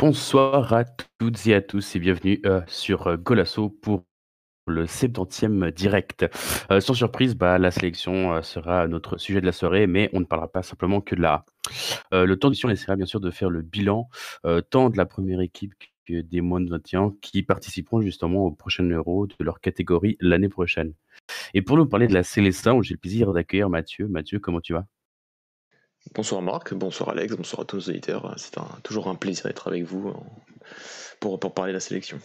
Bonsoir à toutes et à tous et bienvenue euh, sur euh, Golasso pour le 70e direct. Euh, sans surprise, bah, la sélection sera notre sujet de la soirée, mais on ne parlera pas simplement que de la. Le temps d'édition essaiera bien sûr de faire le bilan tant de la première équipe que des moins de 21 qui participeront justement au prochain Euro de leur catégorie l'année prochaine. Et pour nous parler de la Célestin, j'ai le plaisir d'accueillir Mathieu. Mathieu, comment tu vas? Bonsoir Marc, bonsoir Alex, bonsoir à tous les auditeurs. C'est un- toujours un plaisir d'être avec vous euh, pour, pour parler de la sélection.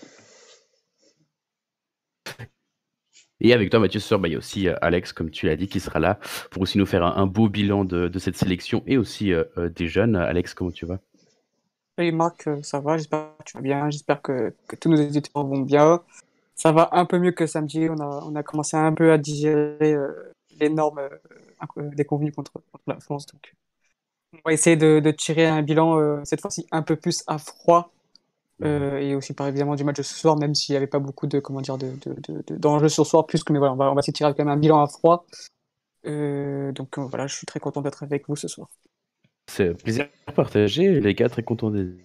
Et avec toi, Mathieu, ce soir, bah, il y a aussi euh, Alex, comme tu l'as dit, qui sera là pour aussi nous faire un, un beau bilan de, de cette sélection et aussi euh, des jeunes. Alex, comment tu vas? Salut Marc, ça va, j'espère que tu vas bien, j'espère que, que tous nos éditeurs vont bien. Ça va un peu mieux que samedi, on a, on a commencé un peu à digérer euh, les normes euh, contre, contre la France. Donc, on va essayer de, de tirer un bilan euh, cette fois-ci un peu plus à froid euh, et aussi par évidemment du match de ce soir, même s'il n'y avait pas beaucoup de comment dire de, de, de- de- d'enjeux ce soir, plus que mais voilà, on va, on va essayer de tirer quand même un bilan à froid. Euh, donc voilà, je suis très content d'être avec vous ce soir. C'est un plaisir partagé, les gars, très content d'être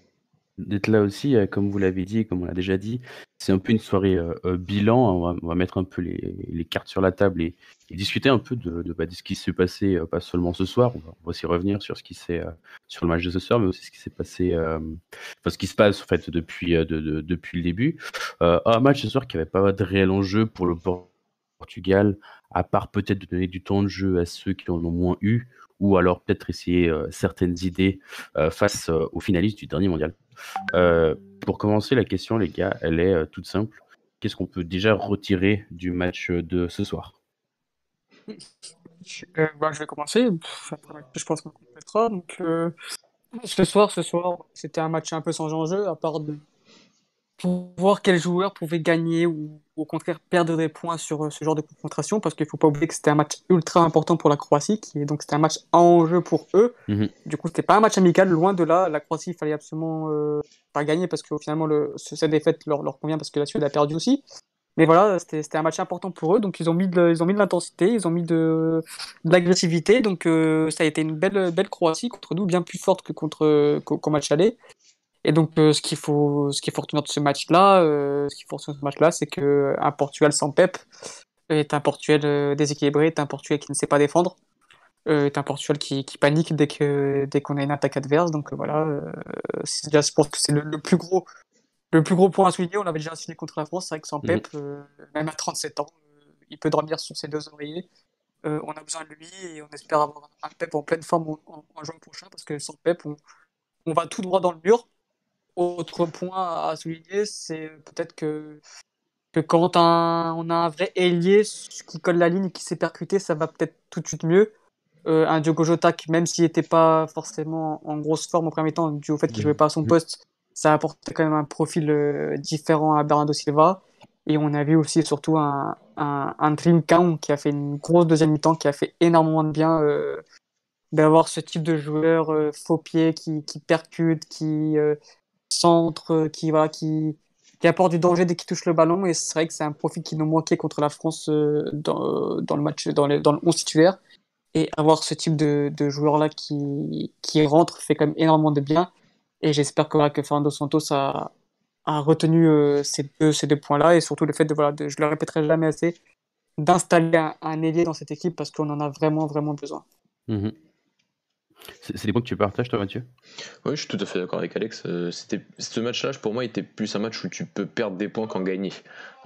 d'être là aussi. Euh, Comme vous l'avez dit, comme on l'a déjà dit, c'est un peu une soirée euh, euh, bilan. On va, mettre un peu les, cartes sur la table et, discuter un peu bah, de ce qui s'est passé, pas seulement ce soir. On va, aussi revenir sur ce qui s'est sur le match de ce soir, mais aussi ce qui s'est passé, enfin ce qui se passe en fait depuis de, de- depuis le début. Un match ce soir qui avait pas de réel enjeu pour le Portugal, à part peut-être de donner du temps de jeu à ceux qui en ont moins eu, ou alors peut-être essayer euh, certaines idées euh, face euh, aux finalistes du dernier mondial. Pour commencer, la question, les gars, elle est toute simple. Qu'est-ce qu'on peut déjà retirer du match de ce soir? Bah, je vais commencer. Je pense qu'on complétera. Ce soir, ce soir, c'était un match un peu sans enjeu, à part de pour voir quel joueur pouvait gagner ou au contraire perdre des points sur euh, ce genre de confrontation, parce qu'il faut pas oublier que c'était un match ultra important pour la Croatie, qui est donc c'était un match en jeu pour eux. Mhm. Du coup, c'était pas un match amical, loin de là. La Croatie, il fallait absolument euh, pas gagner parce que finalement le, ce- cette défaite leur, leur convient parce que la Suède a perdu aussi. Mais voilà, c'était un match important pour eux, donc ils ont mis de, ils ont mis de l'intensité, ils ont mis de, de l'agressivité, donc euh, ça a été une belle, belle Croatie contre nous, bien plus forte que contre qu'au qu'au match aller. Et donc euh, ce qu'il faut, ce qu'il faut retenir de ce match-là, euh, ce qu'il faut retenir de ce match-là, c'est que un Portugal sans Pep est un Portugal euh, déséquilibré, est un Portugal qui ne sait pas défendre, euh, est un Portugal qui, qui panique dès que dès qu'on a une attaque adverse. Donc euh, voilà, euh, c'est déjà, je pense que c'est le, le plus gros le plus gros point à souligner, on l'avait déjà signé contre la France, c'est vrai que sans Pep, euh, même à 37 ans, euh, il peut dormir sur ses deux oreillers. Euh, on a besoin de lui et on espère avoir un Pep en pleine forme en, en- en juin prochain parce que sans Pep, on, on va tout droit dans le mur. Autre point à souligner, c'est peut-être que, que quand un- on a un vrai ailier qui colle la ligne et qui s'est percuté, ça va peut-être tout de suite mieux. Euh, un Diogo Jota qui, même s'il n'était pas forcément en grosse forme au premier temps, dû au fait qu'il Mhm. jouait pas à son poste, ça apportait quand même un profil euh, différent à Bernardo Silva. Et on a vu aussi surtout un, un, un Trincão qui a fait une grosse deuxième mi-temps, qui a fait énormément de bien euh, d'avoir ce type de joueur faux pied qui, qui percute, qui centre, euh, qui, voilà, qui, qui apporte du danger dès qu'il touche le ballon. Et c'est vrai que c'est un profil qui nous manquait contre la France euh, dans, dans le match, dans, les, dans le 11 titulaire. Et avoir ce type de, de joueur-là qui, qui rentre fait quand même énormément de bien. Et j'espère que, voilà, que Fernando Santos a, a retenu euh, ces deux, ces deux points-là. Et surtout le fait de, voilà, de, je le répéterai jamais assez, d'installer un, un ailier dans cette équipe parce qu'on en a vraiment, vraiment besoin. Mhm. C'est des points que tu partages, toi, Mathieu? Oui, je suis tout à fait d'accord avec Alex. Euh, c'était, ce match-là, pour moi, était plus un match où tu peux perdre des points qu'en gagner.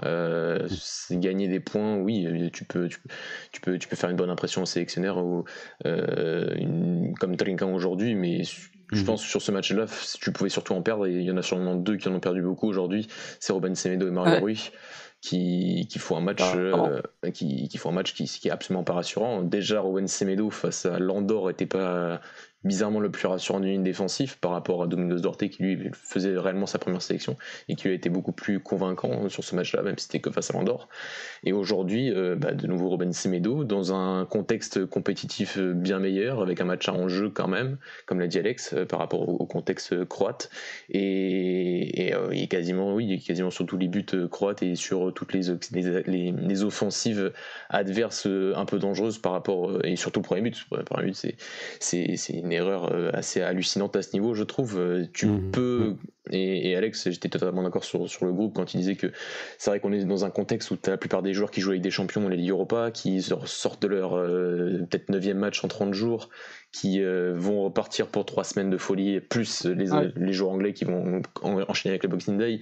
Euh, gagner des points, oui, euh, tu peux, tu, peux, tu, peux, tu peux faire une bonne impression au sélectionneur ou, euh, une- comme Trinquant aujourd'hui, mais je Mhm. pense que sur ce match-là, tu pouvais surtout en perdre, et il y en a sûrement deux qui en ont perdu beaucoup aujourd'hui. C'est Robin Semedo et Mario Ouais. Rui. Qui, qui font un match, Clairement. euh, qui, qui font un match qui, qui est absolument pas rassurant. Déjà, Robin Semedo face à Landor était pas bizarrement le plus rassurant d'une ligne défensive par rapport à Domingos Dorte qui lui faisait réellement sa première sélection et qui a été beaucoup plus convaincant sur ce match-là, même si c'était que face à l'Andorre. Et aujourd'hui, euh, bah, de nouveau Robin Semedo dans un contexte compétitif euh, bien meilleur, avec un match à enjeu quand même, comme l'a dit Alex, euh, par rapport au, contexte croate. Et, et, euh, quasiment, oui, quasiment sur tous les buts croates et sur toutes les, offensives adverses un peu dangereuses par rapport, et surtout le premier but. Le premier but, c'est une erreur assez hallucinante à ce niveau, je trouve. Tu mmh. peux, et, Alex, j'étais totalement d'accord sur, sur le groupe quand il disait que c'est vrai qu'on est dans un contexte où tu as la plupart des joueurs qui jouent avec des champions, les Ligue Europa, qui sortent de leur peut-être 9 match en 30 jours, qui vont repartir pour 3 semaines de folie, plus les, les joueurs anglais qui vont enchaîner avec le Boxing Day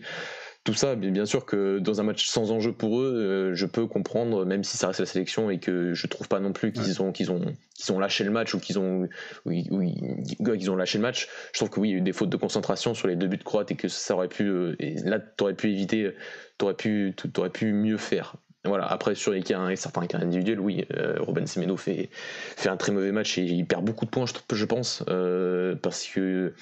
tout ça, bien sûr que dans un match sans enjeu pour eux, euh, je peux comprendre, même si ça reste la sélection et que je trouve pas non plus qu'ils ont, qu'ils ont, qu'ils ont lâché le match ou qu'ils ont, qu'ils ont lâché le match. Je trouve que oui, il y a eu des fautes de concentration sur les deux buts croates et que ça aurait pu, euh, et là, t'aurais pu éviter, t'aurais pu, t'aurais pu mieux faire. Voilà, après sur les cas, certains cas individuels, oui, euh, Robin Semedo fait, fait un très mauvais match et il perd beaucoup de points, je, je pense, parce que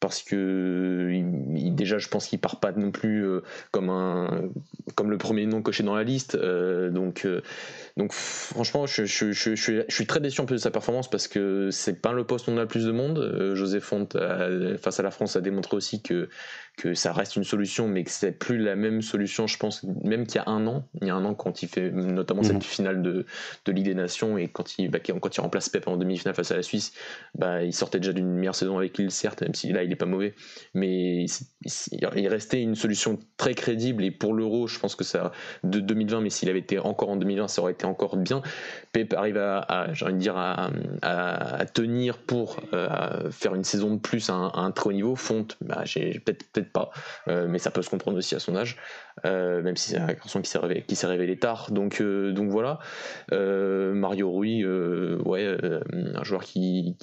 parce que déjà je pense qu'il part pas non plus euh, comme un comme le premier nom coché dans la liste euh, donc euh, donc franchement je, je, je, je, suis très déçu un peu de sa performance parce que c'est pas le poste où on a le plus de monde José Font face à la France a démontré aussi que que ça reste une solution, mais que c'est plus la même solution, je pense, même qu'il y a un an. Il y a un an, quand il fait notamment cette mhm. finale de, de Ligue des Nations et quand il, bah, quand il remplace Pep en demi-finale face à la Suisse, bah, il sortait déjà d'une meilleure saison avec Lille, certes, même si là il est pas mauvais, mais il, restait une solution très crédible et pour l'Euro, je pense que ça de 2020, mais s'il avait été encore en 2020, ça aurait été encore bien. Pep arrive à, j'ai envie de dire, à, tenir pour euh, faire une saison de plus à un, très haut niveau. Fonte, bah, peut-être peut-être pas, euh, mais ça peut se comprendre aussi à son âge, euh, même si c'est un garçon qui s'est révélé, révélé tard. Donc, donc voilà. Mario Rui, ouais, un joueur qui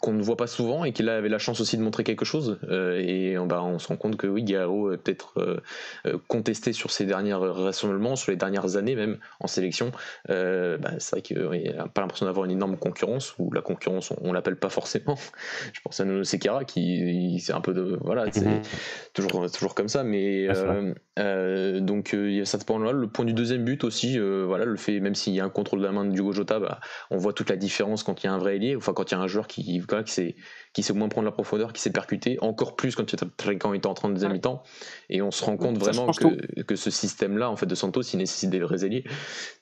qu'on ne voit pas souvent et qui là avait la chance aussi de montrer quelque chose euh, et bah, on se rend compte que oui Garo est peut-être euh, euh, contesté sur ses derniers rassemblements sur les dernières années même en sélection. Bah, c'est vrai qu'il n'a pas l'impression d'avoir une énorme concurrence ou la concurrence on, l'appelle pas forcément. Je pense à Nono Sekara qui c'est un peu de voilà c'est mhm. toujours toujours comme ça mais donc il y a ça point là le point du deuxième but aussi voilà le fait même s'il y a un contrôle de la main de Diogo Jota bah, on voit toute la différence quand il y a un vrai ailier enfin quand il y a un joueur qui qui, qui s'est qui sait au moins prendre la profondeur, qui s'est percuté, encore plus quand, quand il était en train de deuxième mi-temps. Et on se rend compte vraiment que, que, ce système-là, en fait, de Santos, il nécessite des vrais ailiers.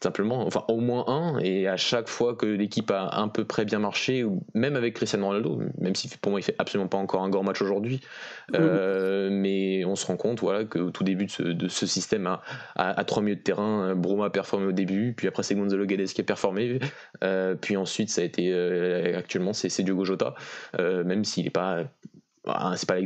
Simplement, enfin, au moins un. Et à chaque fois que l'équipe a un peu près bien marché, ou même avec Cristiano Ronaldo, même si pour moi il fait absolument pas encore un grand match aujourd'hui, euh, mais on se rend compte, voilà, qu'au tout début de ce, de ce système, à, à, trois milieux de terrain, Broma a performé au début, puis après c'est Gonzalo Guedes qui a performé, euh, puis ensuite ça a été, euh, actuellement c'est Diogo Jota. Euh, même s'il n'est pas pas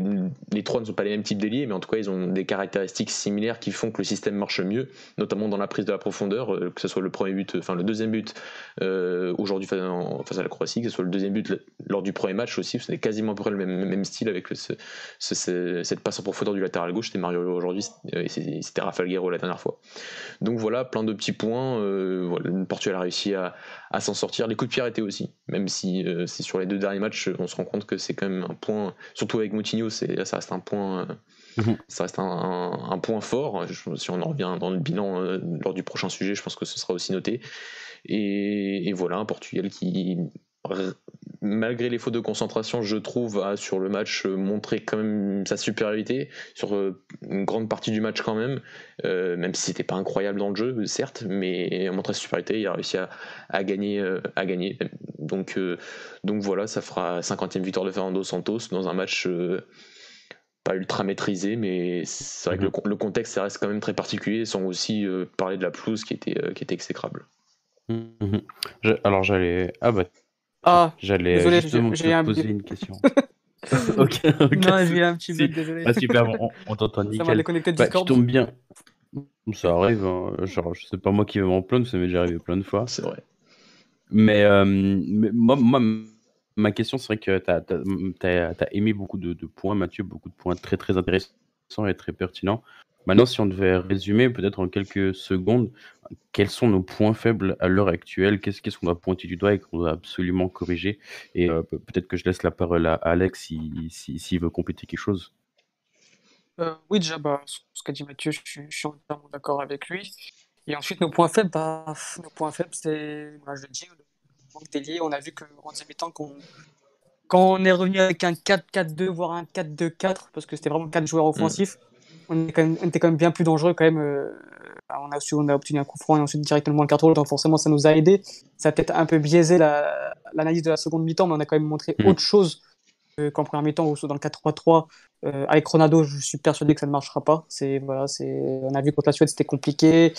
les, trois ne sont pas les mêmes types d'ailiers, mais en tout cas ils ont des caractéristiques similaires qui font que le système marche mieux, notamment dans la prise de la profondeur, euh, que ce soit le premier but, enfin le deuxième but euh, aujourd'hui face, à la Croatie, que ce soit le deuxième but lors du premier match aussi, c'est quasiment à peu près le même, style avec cette passe en profondeur du latéral gauche, c'était Mario aujourd'hui, et c'était Rafael Guerrero la dernière fois. Donc voilà, plein de petits points. Euh, Portugal a réussi à, s'en sortir. Les coups de pierre étaient aussi, même si c'est sur les deux derniers matchs, on se rend compte que c'est quand même un point, surtout avec Moutinho, c'est, ça reste un point, euh, mhm. ça reste un, point fort. si on en revient dans le bilan euh, lors du prochain sujet, je pense que ce sera aussi noté. Et, voilà, un Portugal qui, malgré les fautes de concentration, je trouve, a sur le match euh, montré quand même sa supériorité sur une grande partie du match quand même, même si c'était pas incroyable dans le jeu, certes, mais a montré sa supériorité, il a réussi à, gagner, à gagner. Donc, euh, donc voilà, ça fera 50e victoire de Fernando Santos dans un match euh, pas ultra maîtrisé, mais c'est vrai que le, mhm. contexte ça reste quand même très particulier, sans aussi euh, parler de la pelouse qui était, qui était exécrable. Mhm. Alors j'allais. Ah bah. Ah, j'allais j'ai un... poser une question. ok, ok. Non, j'ai un petit bug, désolé. Ah, super, on, on t'entend nickel. Ça va déconnecter bah, tu tombes bien. Ça arrive, hein. genre, je sais pas moi qui vais m'en plaindre, ça m'est déjà arrivé plein de fois. C'est vrai. Mais, euh, moi, moi, ma question, c'est que tu as, aimé beaucoup de, points, Mathieu, beaucoup de points très très intéressants et très pertinents. Maintenant, si on devait résumer peut-être en quelques secondes, quels sont nos points faibles à l'heure actuelle? Qu'est-ce qu'on doit pointer du doigt et qu'on doit absolument corriger? Et euh, peut-être que je laisse la parole à Alex s'il si, si, veut compléter quelque chose. Euh, oui, déjà, bah, ce qu'a dit Mathieu, je suis, je suis entièrement d'accord avec lui. Et ensuite, nos points faibles, bah, nos points faibles, c'est, bah, je le dis, le manque d'ailier. On a vu qu'en deuxième temps, quand, quand on est revenu avec un 4-4-2, voire un 4-2-4, parce que c'était vraiment quatre joueurs offensifs, on, était quand même bien plus dangereux quand même. on, a on a obtenu un coup franc et ensuite directement le carton rouge, donc forcément ça nous a aidé. Ça a peut-être un peu biaisé l'analyse de la seconde mi-temps, mais on a quand même montré mm. autre chose qu'en première mi-temps ou dans le 4-3-3. avec Ronaldo, je suis persuadé que ça ne marchera pas. C'est voilà, c'est on a vu contre la Suède, c'était compliqué.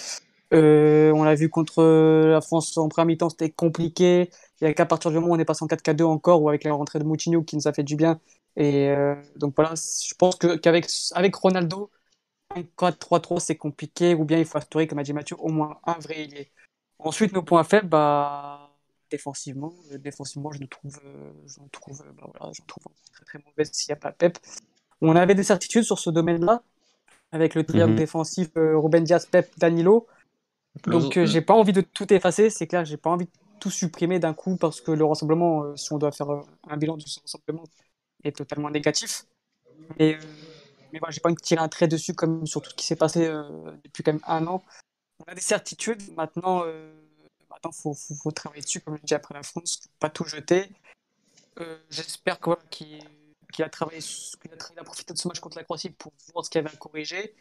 on l'a vu contre la France en première mi-temps, c'était compliqué. Il n'y a qu'à partir du moment où on est passé en 4-4-2 encore, ou avec la rentrée de Moutinho qui nous a fait du bien. Et euh, donc voilà, je pense qu'avec avec Ronaldo, un 4-3-3 c'est compliqué, ou bien il faut assurer, comme a dit Mathieu, au moins un vrai ailier. Ensuite, nos points faibles, bah, défensivement, euh, défensivement, je trouve, euh, je trouve, bah, voilà, je trouve très très mauvaise s'il n'y a pas Pep. On avait des certitudes sur ce domaine-là, avec le triangle mhm. défensif Ruben Diaz, Pep, Danilo. Donc j'ai pas envie de tout effacer, c'est clair, j'ai pas envie de tout supprimer d'un coup parce que le rassemblement, si on doit faire un bilan de ce rassemblement, est totalement négatif. Et, euh, mais voilà, j'ai pas envie de tirer un trait dessus comme sur tout ce qui s'est passé depuis quand même un an. On a des certitudes, maintenant, maintenant faut, faut, travailler dessus, comme je dis après la France, pas tout jeter. J'espère qu'il a travaillé, qu'il a, profité de ce match contre la Croatie pour voir ce qu'il y avait à corriger.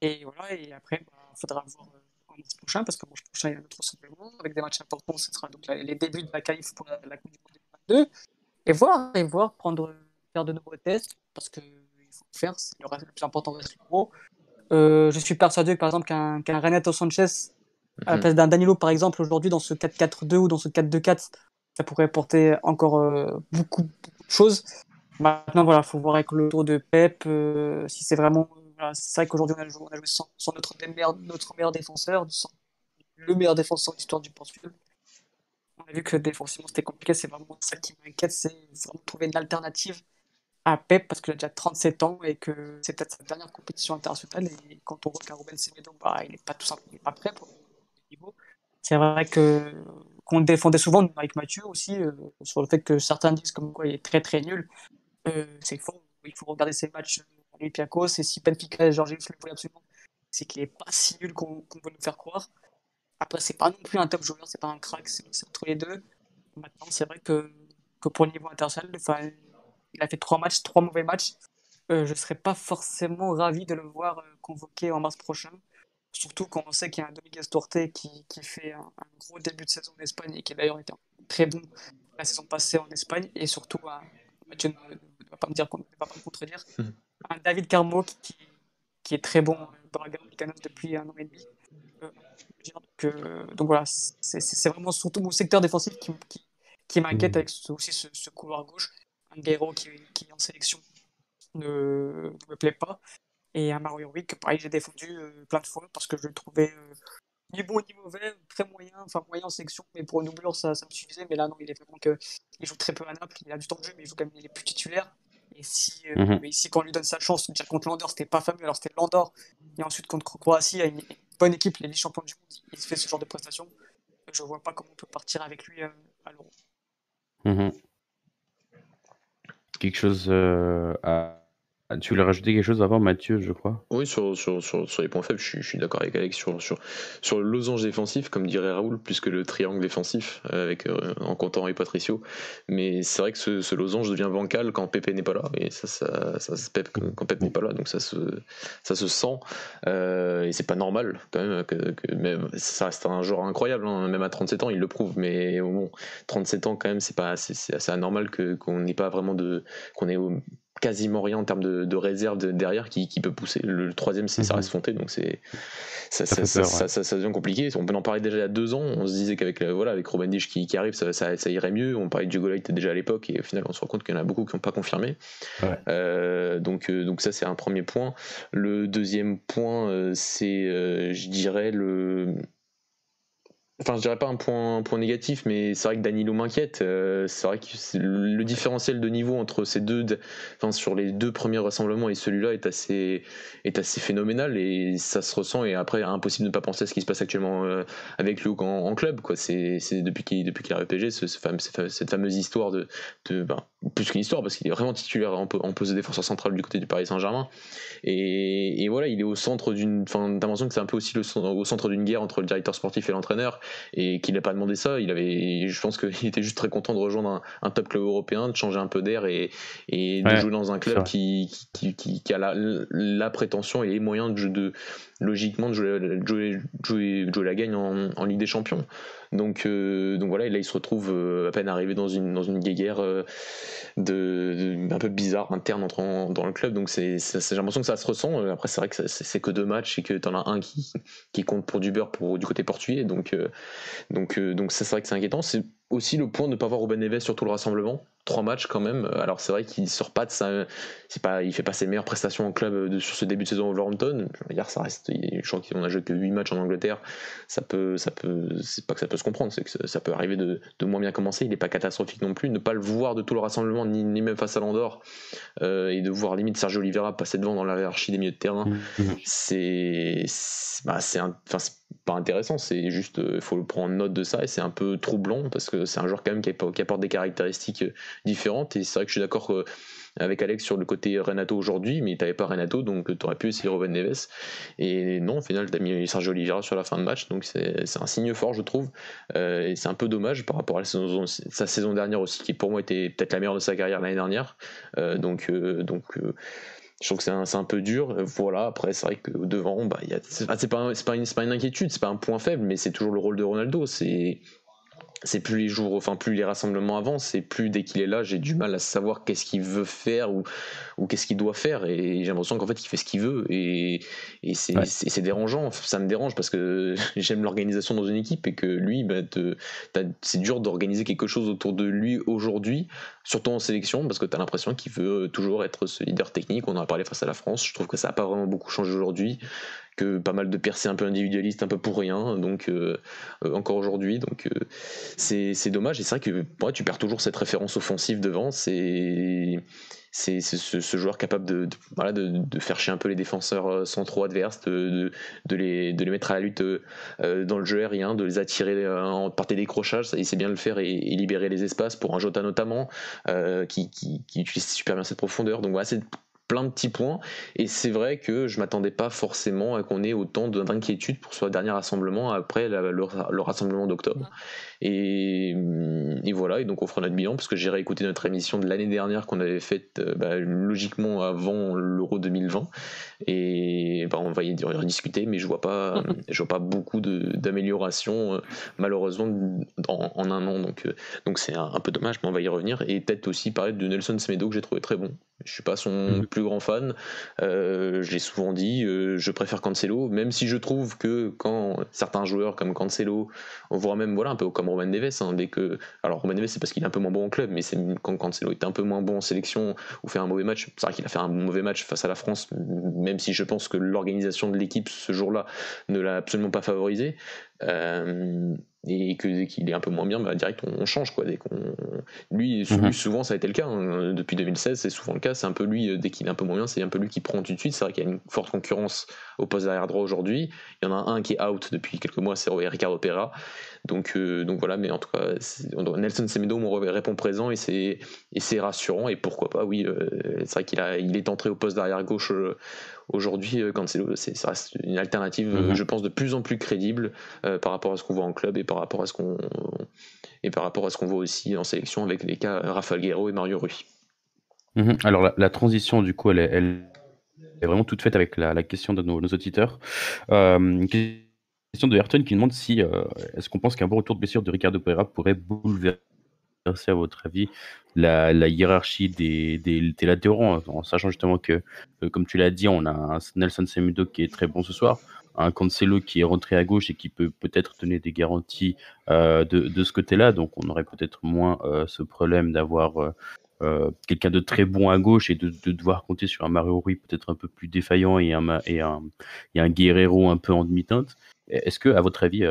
Et voilà, et après, il bah, faudra voir prochain, parce que le prochain, il y a un autre rassemblement avec des matchs importants. Ce sera donc les débuts de la qualif pour la, Coupe du Monde 2022. Et voir, et voir, prendre, faire de nouveaux tests, parce qu'il faut faire, le, le plus important reste l'euro. Euh, je suis persuadé que, par exemple, qu'un qu Renato Sanchez, à la mhm. place d'un Danilo, par exemple, aujourd'hui, dans ce 4-4-2 ou dans ce 4-2-4, ça pourrait porter encore euh, beaucoup, de choses. Maintenant, voilà, il faut voir avec le tour de Pep euh, si c'est vraiment c'est vrai qu'aujourd'hui, on a joué, sans, notre, meilleur, notre meilleur défenseur, sans le meilleur défenseur de l'histoire du Portugal. On a vu que défensivement, c'était compliqué. C'est vraiment ça qui m'inquiète, c'est vraiment trouver une alternative à Pep parce qu'il a déjà 37 ans et que c'est peut-être sa dernière compétition internationale. Et quand on voit qu'un Ruben Semedo, bah, il n'est pas tout simplement pas prêt pour le niveau. C'est vrai que qu'on défendait souvent avec Mathieu aussi euh, sur le fait que certains disent comme quoi il est très très nul. Euh, c'est faux. Il faut regarder ses matchs Olympiakos, et si Benfica et Georgios le voulaient absolument, c'est qu'il est pas si nul qu'on veut nous faire croire. Après, c'est pas non plus un top joueur, c'est pas un crack, c'est entre les deux. Maintenant, c'est vrai que, que, pour le niveau international, il a fait trois matchs, trois mauvais matchs. Euh, je serais pas forcément ravi de le voir euh, convoqué en mars prochain. Surtout quand on sait qu'il y a un Dominguez Torte qui, qui fait un, gros début de saison en Espagne et qui d'ailleurs été très bon la saison passée en Espagne. Et surtout, un, Mathieu ne, va pas me dire qu'on ne va pas me contredire. Hmm un David Carmo qui, qui, est très bon dans la gamme depuis un an et demi. Euh, donc, euh, donc, voilà, c'est vraiment surtout mon secteur défensif qui, qui, qui m'inquiète mmh. avec aussi ce, ce, couloir gauche. Guerrero qui, qui est en sélection ne, ne, me plaît pas. Et un Mario Rui que pareil j'ai défendu euh, plein de fois parce que je le trouvais ni bon ni mauvais, très moyen, enfin moyen en sélection, mais pour une doublure ça, ça me suffisait. Mais là non, il est vraiment que il joue très peu à Naples, il a du temps de jeu, mais il joue quand même, il est plus titulaire. Et si, euh, mhm. mais ici, quand on lui donne sa chance, dire contre l'Andorre, c'était pas fameux, alors c'était l'Andorre. Et ensuite, contre Croatie, a une bonne équipe, les champions du monde, il fait ce genre de prestations. Je vois pas comment on peut partir avec lui euh, à l'Euro. Mhm. Quelque chose euh, à ah, tu voulais rajouter quelque chose avant, Mathieu, je crois? Oui, sur, sur, sur, les points faibles, je, suis, d'accord avec Alex. Sur, sur, sur le losange défensif, comme dirait Raoul, plus que le triangle défensif, avec, euh, en comptant et Patricio. Mais c'est vrai que ce, ce, losange devient bancal quand Pepe n'est pas là. Et ça, ça, ça, se pèpe quand Pepe n'est pas là. Donc ça se, ça se sent. Euh, et c'est pas normal, quand même. Que, que, ça reste un joueur incroyable. Hein, même à 37 ans, il le prouve. Mais bon, 37 ans, quand même, c'est c'est assez anormal qu'on n'ait pas vraiment de. qu'on ait quasiment rien en termes de, de réserve derrière qui, qui, peut pousser. Le, troisième, c'est ça mhm. reste fonté, donc c'est ça, ça, ça, ça, devient compliqué. On peut en parler déjà il y a deux ans. On se disait qu'avec voilà, avec Robin Dish qui, qui arrive, ça, irait mieux. On parlait de Hugo déjà à l'époque, et au final, on se rend compte qu'il y en a beaucoup qui n'ont pas confirmé. Euh, donc, euh, donc ça, c'est un premier point. Le deuxième point, euh, c'est, je dirais, le Enfin, je dirais pas un point, point négatif, mais c'est vrai que Danilo m'inquiète. Euh, c'est vrai que le différentiel de niveau entre ces deux, enfin, sur les deux premiers rassemblements et celui-là est assez, est assez phénoménal et ça se ressent. Et après, impossible de ne pas penser à ce qui se passe actuellement euh, avec Luke en, club. Quoi. C'est, depuis qu'il, depuis qu'il a RPG, ce, ce cette fameuse histoire de, de, ben, plus qu'une histoire parce qu'il est vraiment titulaire en, poste de défenseur central du côté du Paris Saint-Germain. Et, voilà, il est au centre d'une. Enfin, t'as l'impression que c'est un peu aussi le, au centre d'une guerre entre le directeur sportif et l'entraîneur et qu'il n'a pas demandé ça. Il avait, je pense qu'il était juste très content de rejoindre un, top club européen, de changer un peu d'air et, et de jouer dans un club qui, qui, qui, a la, la, prétention et les moyens de, de logiquement de jouer, jouer, jouer, jouer la gagne en, en Ligue des Champions. Donc, euh, donc voilà, et là il se retrouve euh, à peine arrivé dans une, dans une guéguerre euh, de, un peu bizarre interne entrant dans le club. Donc c'est, j'ai l'impression que ça se ressent. Après, c'est vrai que c'est, que deux matchs et que tu en as un qui, qui compte pour du beurre pour, du côté portugais. Donc, donc, donc ça, c'est vrai que c'est inquiétant. Aussi le point de ne pas voir Ruben Neves sur tout le rassemblement trois matchs quand même. Alors c'est vrai qu'il sort pas de ça, c'est pas, il fait pas ses meilleures prestations en club euh, sur ce début de saison Wolverhampton. Hier ça reste, je crois qu'on a joué que 8 matchs en Angleterre. Ça peut, ça peut, c'est pas que ça peut se comprendre, c'est que ça peut arriver de, de, moins bien commencer. Il n'est pas catastrophique non plus. Ne pas le voir de tout le rassemblement, ni, ni même face à l'Andorre, euh, et de voir limite Sergio Oliveira passer devant dans la hiérarchie des milieux de terrain, mmh, c'est, bah, c'est, enfin pas intéressant, c'est juste, il euh, faut prendre note de ça et c'est un peu troublant parce que c'est un joueur quand même qui, apporte des caractéristiques euh, différentes et c'est vrai que je suis d'accord euh, avec Alex sur le côté Renato aujourd'hui, mais t'avais pas Renato donc tu aurais pu essayer Robin Neves. Et non au final t'as mis Sergio Oliveira sur la fin de match donc c'est un signe fort je trouve. Et c'est un peu dommage par rapport à sa saison dernière aussi qui pour moi était peut-être la meilleure de sa carrière l'année dernière. Donc donc je trouve que c'est un, peu dur. Voilà, après, c'est vrai que devant, bah, c'est pas, pas une inquiétude, c'est pas un point faible, mais c'est toujours le rôle de Ronaldo. C'est c'est plus les jours, enfin plus les rassemblements avancent, c'est plus dès qu'il est là, j'ai du mal à savoir qu'est-ce qu'il veut faire ou, ou qu'est-ce qu'il doit faire. Et j'ai l'impression qu'en fait, il fait ce qu'il veut. Et, et c'est dérangeant, ça me dérange parce que j'aime l'organisation dans une équipe et que lui, bah, c'est dur d'organiser quelque chose autour de lui aujourd'hui, surtout en sélection, parce que tu as l'impression qu'il veut toujours être ce leader technique. On en a parlé face à la France, je trouve que ça n'a pas vraiment beaucoup changé aujourd'hui que pas mal de percées un peu individualistes, un peu pour rien, donc euh, euh, encore aujourd'hui. Donc euh, c'est dommage. Et c'est vrai que ouais, tu perds toujours cette référence offensive devant. C'est c'est ce, joueur capable de, voilà, de, de, faire chier un peu les défenseurs centraux adverses, de, de, les, de les mettre à la lutte dans le jeu aérien, de les attirer en par des décrochages, il sait bien le faire et, libérer les espaces pour un Jota notamment, qui, qui, qui, utilise super bien cette profondeur. Donc voilà, c'est plein de petits points. Et c'est vrai que je m'attendais pas forcément à qu'on ait autant d'inquiétudes pour ce dernier rassemblement après le, rassemblement d'octobre. Et, voilà, et donc on fera notre bilan parce que j'ai réécouté notre émission de l'année dernière qu'on avait faite euh, bah, logiquement avant l'Euro 2020. Et bah, on va y rediscuter, mais je vois pas, je vois pas beaucoup d'amélioration euh, malheureusement en, un an. Donc euh, donc c'est un, peu dommage, mais on va y revenir. Et peut-être aussi parler de Nelson Semedo que j'ai trouvé très bon. Je suis pas son mm. plus grand fan. Euh, J'ai souvent dit, je préfère Cancelo, même si je trouve que quand certains joueurs comme Cancelo, on voit même voilà un peu comme Roman Neves. Hein, dès que... Alors Roman Neves, c'est parce qu'il est un peu moins bon en club, mais c'est quand Cancelo était un peu moins bon en sélection ou fait un mauvais match. C'est vrai qu'il a fait un mauvais match face à la France, même si je pense que l'organisation de l'équipe ce jour-là ne l'a absolument pas favorisé. Euh, et que dès qu'il est un peu moins bien, bah, direct on, change quoi. Dès qu'on, lui, mhm. souvent ça a été le cas hein. depuis 2016, c'est souvent le cas. C'est un peu lui euh, dès qu'il est un peu moins bien, c'est un peu lui qui prend tout de suite. C'est vrai qu'il y a une forte concurrence au poste d'arrière droit aujourd'hui. Il y en a un qui est out depuis quelques mois, c'est Ricardo Pereira. Donc, euh, donc voilà, mais en tout cas, Nelson Semedo me répond présent et c'est, et c'est rassurant. Et pourquoi pas, oui, c'est vrai qu'il a, il est entré au poste d'arrière gauche aujourd'hui, Cancelo, c'est, ça reste une alternative, mhm. je pense, de plus en plus crédible par rapport à ce qu'on voit en club et par rapport à ce qu'on et par rapport à ce qu'on voit aussi en sélection avec les cas Rafael Guerrero et Mario Rui. Mhm. Alors la, transition du coup elle est, elle est, vraiment toute faite avec la, question de nos, auditeurs. Euh, question de Ayrton qui demande si euh, est-ce qu'on pense qu'un bon retour de blessure de Ricardo Pereira pourrait bouleverser à votre avis la, hiérarchie des, des, latéraux en sachant justement que, euh, comme tu l'as dit on a un Nelson Semedo qui est très bon ce soir un Cancelo qui est rentré à gauche et qui peut peut-être donner des garanties euh, de, ce côté-là. Donc on aurait peut-être moins euh, ce problème d'avoir quelqu'un de très bon à gauche et de, devoir compter sur un Mario Rui peut-être un peu plus défaillant et un, et un, et un Guerrero un peu en demi-teinte. Est-ce que, à votre avis,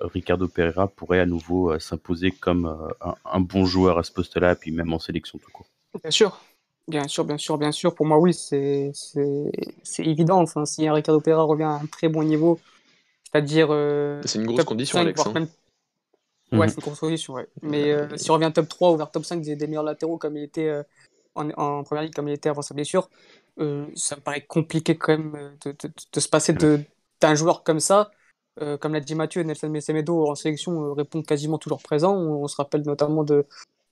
Ricardo Pereira pourrait à nouveau s'imposer comme un, un, bon joueur à ce poste-là, et puis même en sélection tout court? Bien sûr, Bien sûr, bien sûr, bien sûr. Pour moi, oui, c'est évident. Enfin, si un Ricardo Pereira revient à un très bon niveau, c'est-à-dire. Euh, c'est une grosse condition, Alex. Hein. Ouais, Mhm. c'est une course position, ouais. Mais euh, si on revient top 3 ou vers top 5 des, des meilleurs latéraux comme il était euh, en, en première ligue, comme il était avant sa blessure, euh, ça me paraît compliqué quand même euh, de, de- de se passer de- d'un joueur comme ça. Euh, comme l'a dit Mathieu, Nelson Mesemedo en sélection euh, répond quasiment toujours présent. On, on se rappelle notamment de,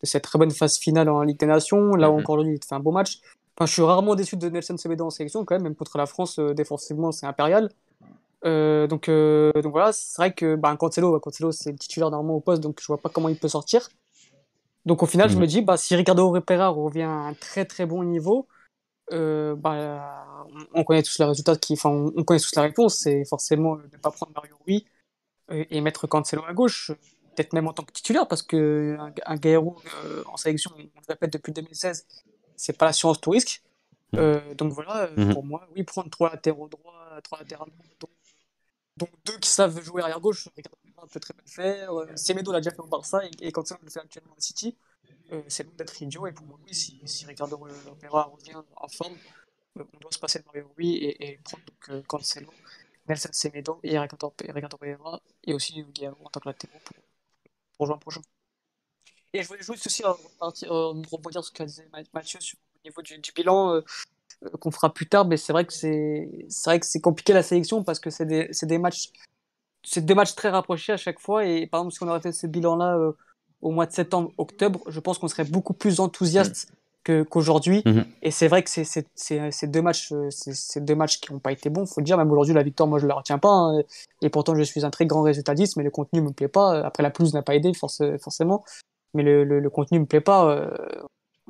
de cette très bonne phase finale en Ligue des Nations. Là où Mhm. encore lui, il fait un beau match. Enfin, je suis rarement déçu de Nelson Semedo en sélection quand même, même contre la France, euh, défensivement, c'est impérial. Donc, euh, donc voilà, c'est vrai que bah, Cancelo, bah, Cancelo c'est le titulaire normalement au poste, donc je vois pas comment il peut sortir. Donc au final, je Mhm. me dis, bah, si Ricardo Pereira revient à un très très bon niveau, euh, bah, on, on connaît tous les résultats, qui, enfin, on, on connaît tous la réponse, c'est forcément de ne pas prendre Mario Rui euh, et mettre Cancelo à gauche, euh, peut-être même en tant que titulaire, parce que un, un Guerrero euh, en sélection, on le répète depuis 2016, c'est pas l'assurance tout risque. Euh, donc voilà, euh, Mhm. pour moi, oui, prendre trois latéraux droits, trois latéraux dont, dont deux qui savent jouer arrière gauche, Ricardo peut très bien le faire, euh, Semedo l'a déjà fait au Barça et, et Cancelo le fait actuellement au City. Euh, c'est loin d'être idiot et pour moi, oui, si, si Ricardo Pereira revient en forme, euh, on doit se passer de Mario Rui et, et prendre donc euh, Cancelo, Nelson Semedo et Ricardo, Ricardo et aussi Guillermo en tant que latéraux pour, pour juin prochain. Et je voulais juste aussi euh, euh, rebondir sur ce qu'a dit Ma- Mathieu sur, au niveau du, du bilan euh, euh, qu'on fera plus tard, mais c'est vrai que c'est vrai que c'est compliqué la sélection parce que c'est des, des matchs c'est deux matchs très rapprochés à chaque fois et par exemple si on aurait fait ce bilan là au mois de septembre octobre je pense qu'on serait beaucoup plus enthousiaste que qu'aujourd'hui. Mhm. et c'est vrai que ces deux matchs euh, c'est deux matchs qui n'ont pas été bons faut le dire. Même aujourd'hui la victoire moi je la retiens pas hein, et pourtant je suis un très grand résultatiste mais le contenu me plaît pas. Après la pelouse n'a pas aidé force- forcément. Mais le, le, le contenu me plaît pas euh,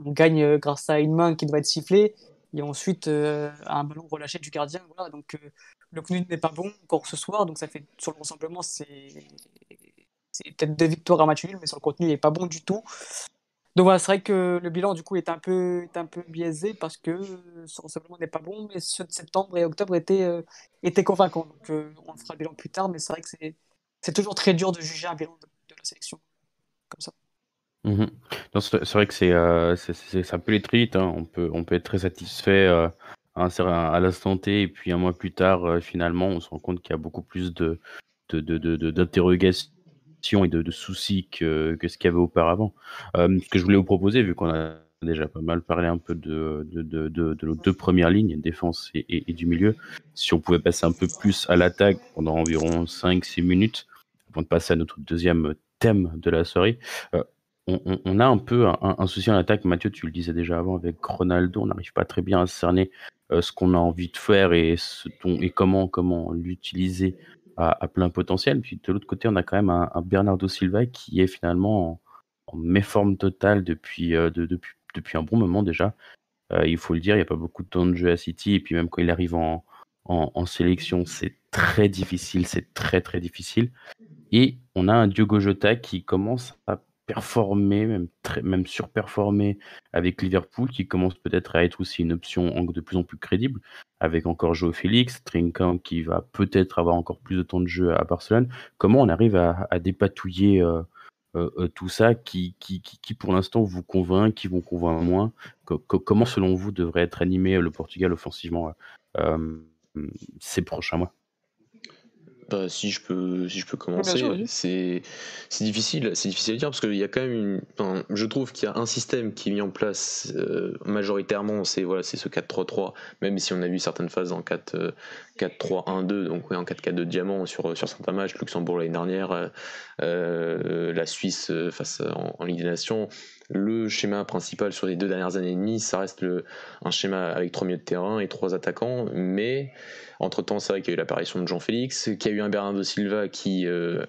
on gagne euh, grâce à une main qui doit être sifflée. Et ensuite euh, à un ballon relâché du gardien voilà. Donc euh, le contenu n'est pas bon encore ce soir. Donc ça fait sur le rassemblement c'est c'est peut-être deux victoires à match nul mais sur le contenu il est pas bon du tout donc voilà c'est vrai que le bilan du coup est un peu est un peu biaisé parce que ce rassemblement n'est pas bon mais ceux de septembre et octobre étaient euh, étaient convaincants donc euh, on fera le bilan plus tard mais c'est vrai que c'est toujours très dur de juger un bilan de, la sélection comme ça Mhm. C'est vrai que c'est euh, ça peut aller vite. On peut, on peut être très satisfait euh, à, l'instant T et puis un mois plus tard, euh, finalement, on se rend compte qu'il y a beaucoup plus de de- de- de- d'interrogations et de, de soucis que, ce qu'il y avait auparavant. Euh, ce que je voulais vous proposer, vu qu'on a déjà pas mal parlé un peu de, nos deux premières lignes, défense et, du milieu, si on pouvait passer un peu plus à l'attaque pendant environ 5-6 minutes, avant de passer à notre deuxième thème de la soirée. Euh, on, a un peu un, souci en attaque. Mathieu, tu le disais déjà avant avec Ronaldo, on n'arrive pas très bien à cerner euh, ce qu'on a envie de faire et, comment l'utiliser à, plein potentiel. Puis de l'autre côté, on a quand même un, Bernardo Silva qui est finalement en, méforme totale depuis, euh, de- depuis, depuis un bon moment déjà. Euh, il faut le dire, il n'y a pas beaucoup de temps de jeu à City. Et puis même quand il arrive en, en, en sélection, c'est très difficile. C'est très très difficile. Et on a un Diogo Jota qui commence à performer, même, très, même surperformer avec Liverpool, qui commence peut-être à être aussi une option de plus en plus crédible, avec encore Joe Félix, Trinquant qui va peut-être avoir encore plus de temps de jeu à Barcelone. Comment on arrive à, dépatouiller euh, euh, euh, tout ça qui, qui, qui, pour l'instant vous convainc, qui vous convainc moins? Co- co- Comment selon vous devrait être animé le Portugal offensivement ces prochains mois? Bah, si je peux, si je peux commencer, c'est c'est difficile, c'est difficile à dire parce qu'il y a quand même une, enfin, je trouve qu'il y a un système qui est mis en place euh, majoritairement, c'est voilà, c'est ce 4-3-3, même si on a vu certaines phases en 4 euh, 4-3-1-2, donc ouais, en 4-4-2 diamant sur sur certains matchs, Luxembourg l'année dernière, euh, la Suisse face en Ligue des Nations. Le schéma principal sur les deux dernières années et demie, ça reste un schéma avec trois milieux de terrain et trois attaquants, mais entre-temps, c'est vrai qu'il y a eu l'apparition de Jean-Félix, qu'il y a eu un Bernardo Silva qui, euh,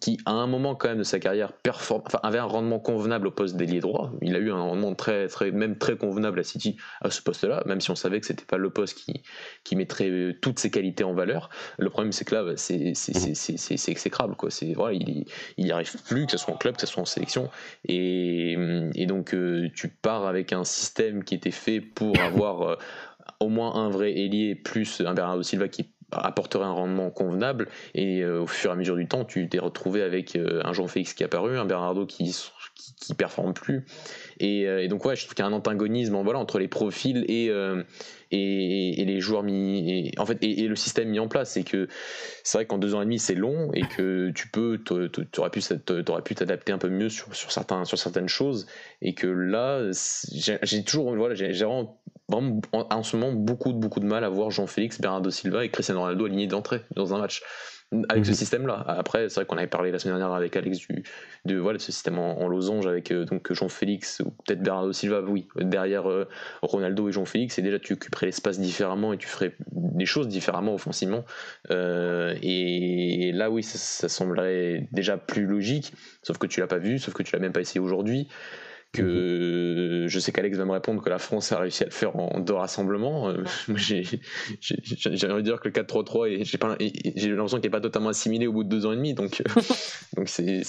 qui, à un moment quand même de sa carrière, performe, enfin, avait un rendement convenable au poste d'ailier droit. Il a eu un rendement très, très, même très convenable à City à ce poste-là, même si on savait que c'était pas le poste qui, qui mettrait euh, toutes ses qualités en valeur. Le problème, c'est que là, bah, c'est c'est- exécrable. Quoi. C'est, voilà, il il n'y arrive plus, que ce soit en club, que ce soit en sélection. Et, et donc, euh, tu pars avec un système qui était fait pour avoir. euh, au moins un vrai ailier plus un Bernardo Silva qui apporterait un rendement convenable. Et au fur et à mesure du temps, tu t'es retrouvé avec un Jean-Félix qui est apparu, un Bernardo qui, qui, performe plus. Et, et, donc, ouais, je trouve qu'il y a un antagonisme entre les profils et et, les joueurs mis, et, en fait, et, le système mis en place. C'est que c'est vrai qu'en deux ans et demi, c'est long et que tu peux, t'aurais pu, pu t'adapter un peu mieux sur, sur, certains, sur certaines choses. Et que là, j'ai toujours, voilà, j'ai vraiment, vraiment en, ce moment beaucoup, beaucoup de mal à voir Jean-Félix, Bernardo Silva et Cristiano Ronaldo alignés d'entrée dans un match avec ce mhm. système-là. Après, c'est vrai qu'on avait parlé la semaine dernière avec Alex du, de voilà, ce système en, losange avec euh, donc Jean-Félix ou peut-être Bernardo Silva, oui, derrière euh, Ronaldo et Jean-Félix, et déjà tu occuperais l'espace différemment et tu ferais des choses différemment offensivement. Euh, et là, oui, ça, ça, semblerait déjà plus logique, sauf que tu l'as pas vu, sauf que tu l'as même pas essayé aujourd'hui que mhm. je sais qu'Alex va me répondre que la France a réussi à le faire en deux rassemblements. Euh, j'ai envie de dire que le 4-3-3 j'ai l'impression qu'il n'est pas totalement assimilé au bout de deux ans et demi, donc euh, donc c'est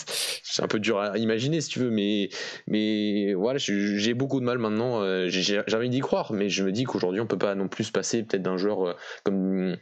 un peu dur à imaginer si tu veux, mais mais voilà, j'ai beaucoup de mal maintenant. Euh, j'ai envie d'y croire, mais je me dis qu'aujourd'hui on peut pas non plus se passer peut-être d'un joueur comme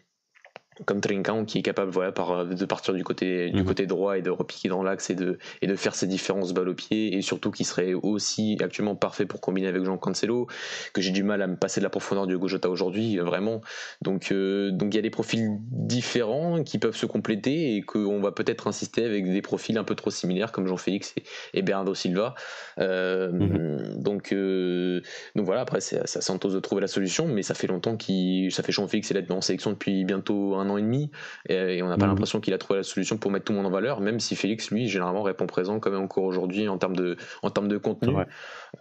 comme Trincão qui est capable voilà, par, de partir du côté, du mhm. côté droit et de repiquer dans l'axe et de, et de faire ses différences balles au pied et surtout qui serait aussi actuellement parfait pour combiner avec Jean Cancelo que j'ai du mal à me passer de la profondeur du Gojota aujourd'hui vraiment donc euh, donc il y a des profils différents qui peuvent se compléter et qu'on va peut-être insister avec des profils un peu trop similaires comme Jean-Félix et, Bernardo Silva euh, mhm. donc euh, donc voilà après c'est à Santos de trouver la solution mais ça fait longtemps qu'il ça fait Jean-Félix est là en sélection depuis bientôt un an et demi et, on n'a pas mhm. l'impression qu'il a trouvé la solution pour mettre tout le monde en valeur, même si Félix, lui, généralement répond présent quand même encore aujourd'hui en termes de, en termes de contenu.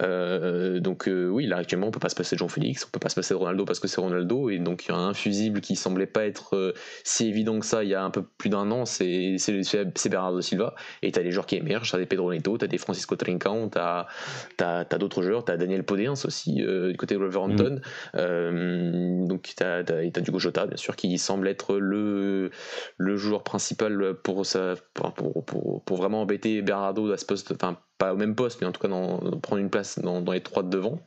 Euh, donc euh, oui, là actuellement on peut pas se passer de Jean-Félix, on peut pas se passer de Ronaldo parce que c'est Ronaldo, et donc il y a un fusible qui semblait pas être euh, si évident que ça il y a un peu plus d'un an, c'est Bernardo Silva, et tu as des joueurs qui émergent, tu as des Pedro Neto, tu as des Francisco Trincão, tu as, as, d'autres joueurs, tu as Daniel Podéens aussi du côté de Wolverhampton, mm. donc tu as, as, du Jota bien sûr qui semble être le, le joueur principal pour, pour, pour, pour, vraiment embêter Bernardo à ce poste, enfin pas au même poste, mais en tout cas dans, prendre une place dans, les trois de devant.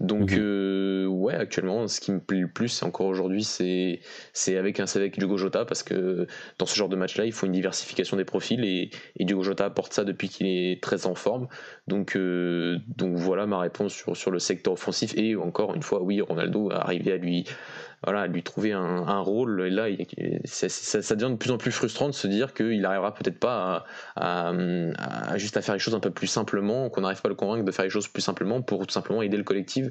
Donc euh, ouais, actuellement, ce qui me plaît le plus, encore aujourd'hui, c'est c'est avec un avec Diogo Jota parce que dans ce genre de match-là, il faut une diversification des profils et, et Diogo Jota apporte ça depuis qu'il est très en forme. Donc euh, donc voilà ma réponse sur sur le secteur offensif et encore une fois, oui, Ronaldo a arrivé à lui voilà, lui trouver un, rôle. Et là, ça, devient de plus en plus frustrant de se dire qu'il n'arrivera peut-être pas à, juste à faire les choses un peu plus simplement, qu'on n'arrive pas à le convaincre de faire les choses plus simplement pour tout simplement aider le collectif,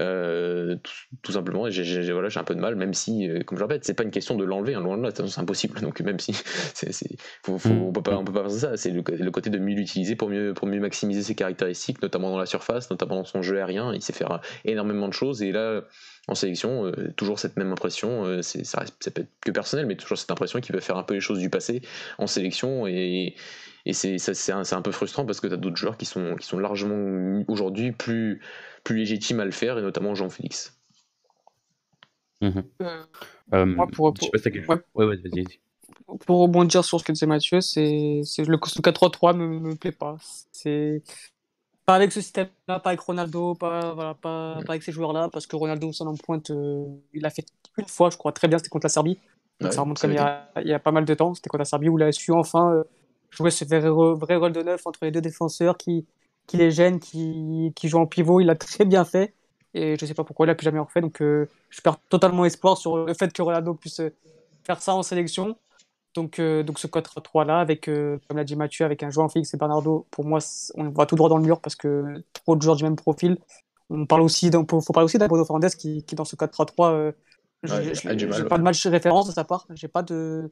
euh, tout, simplement. J'ai voilà, un peu de mal, même si, euh, comme je le répète, c'est pas une question de l'enlever, hein, loin de là, c'est impossible. Donc même si, mm. on peut pas, on peut pas faire ça. C'est le, côté de mieux l'utiliser pour mieux, pour mieux maximiser ses caractéristiques, notamment dans la surface, notamment dans son jeu aérien. Il sait faire énormément de choses. Et là, en sélection, euh, toujours cette même impression, euh, c'est, ça, peut être que personnel, mais toujours cette impression qu'il veut faire un peu les choses du passé en sélection et, et c'est, c'est, un, peu frustrant parce que tu as d'autres joueurs qui sont, qui sont largement aujourd'hui plus, plus légitimes à le faire et notamment Jean-Félix. pour, rebondir sur ce que disait Mathieu, c'est, c'est le, 4-3-3 me, me plaît pas. C'est pas avec ce système-là, pas avec Ronaldo, pas, voilà, pas, pas avec ces joueurs-là, parce que Ronaldo, son en pointe, euh, il a fait une fois, je crois, très bien, c'était contre la Serbie. ça remonte comme il y, a, il y, a, pas mal de temps, c'était contre la Serbie où il a su enfin euh, jouer ce vrai, vrai, rôle de neuf entre les deux défenseurs qui, qui les gênent, qui, qui jouent en pivot. Il a très bien fait, et je sais pas pourquoi il a plus jamais refait, donc euh, je perds totalement espoir sur le fait que Ronaldo puisse faire ça en sélection. Donc, euh, donc ce 4-3 là, avec, euh, comme l'a dit Mathieu, avec un joueur Félix et Bernardo, pour moi, on voit tout droit dans le mur parce que trop de joueurs du même profil. On parle aussi, il faut parler aussi d'un Bruno Fernandes qui, qui, dans ce 4-3-3, euh, j'ai pas de match référence de sa part, j'ai pas de,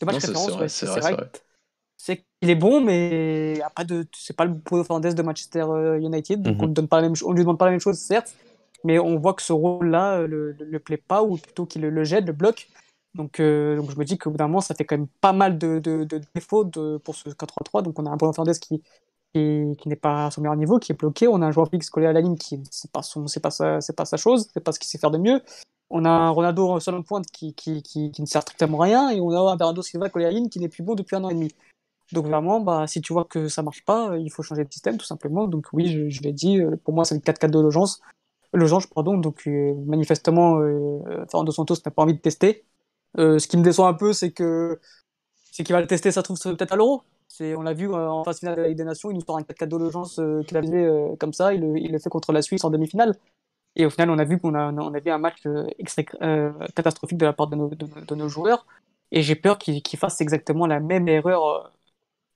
de match référence. C'est vrai, c'est qu'il est bon, mais après de, c'est pas le Bruno Fernandes de Manchester United, donc mhm. on, donne pas la même, on lui demande pas la même chose, certes, mais on voit que ce rôle-là le, le, plaît pas, ou plutôt qu'il le, le jette, le bloque. Donc, euh, donc je me dis qu'au bout d'un moment, ça fait quand même pas mal de, défauts pour ce 4-3-3. Donc on a un Bruno Fernandes qui, qui, qui n'est pas à son meilleur niveau, qui est bloqué. On a un joueur fixe collé à la ligne qui c'est pas pas sa, c'est pas sa chose, c'est pas ce qu'il sait faire de mieux. On a un Ronaldo seul en pointe qui, qui, qui, ne sert strictement à rien, et on a un Bernardo Silva collé à la ligne qui n'est plus bon depuis un an et demi. Donc vraiment, bah, si tu vois que ça marche pas, il faut changer de système tout simplement. Donc oui, je, l'ai dit, euh, pour moi c'est le 4-4 de Logange, pardon. Donc euh, manifestement, Fernando Santos n'a pas envie de tester. Ce qui me déçoit un peu, c'est que c'est qu'il va le tester, ça trouve peut-être à l'Euro. On l'a vu en phase finale de la Ligue des Nations, il nous sort un 4-4 d'urgence qu'il a visé comme ça, il le, fait contre la Suisse en demi-finale. Et au final, on a vu qu'on a, on avait un match catastrophique de la part de nos, de, nos joueurs. Et j'ai peur qu'ils fassent exactement la même erreur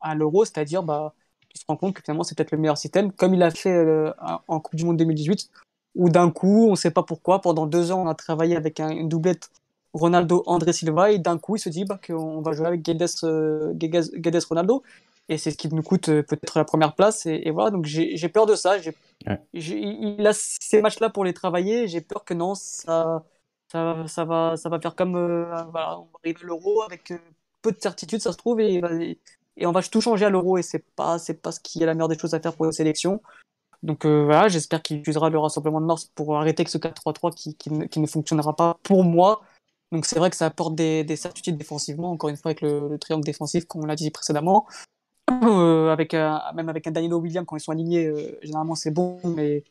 à l'Euro, c'est-à-dire bah, qu'il se rend compte que finalement c'est peut-être le meilleur système, comme il a fait euh, en Coupe du Monde 2018, où d'un coup, on ne sait pas pourquoi, pendant deux ans, on a travaillé avec une doublette Ronaldo-André Silva, et d'un coup, il se dit bah, qu'on va jouer avec Guedes, euh, Ronaldo, et c'est ce qui nous coûte euh, peut-être la première place, et, voilà, donc j'ai peur de ça. il a ces matchs-là pour les travailler, j'ai peur que non, ça, ça, ça, va, ça va faire comme voilà, on va arriver à l'euro avec peu de certitude, ça se trouve, et, et on va tout changer à l'euro et c'est pas pas ce qui est la meilleure des choses à faire pour la sélection. Donc euh, voilà, j'espère qu'il utilisera le rassemblement de mars pour arrêter que ce 4-3-3 qui, qui, ne, fonctionnera pas pour moi. Donc c'est vrai que ça apporte des, des, certitudes défensivement, encore une fois avec le, triangle défensif, comme on l'a dit précédemment. Euh, avec même avec un Danilo William, quand ils sont alignés, euh, généralement c'est bon, mais,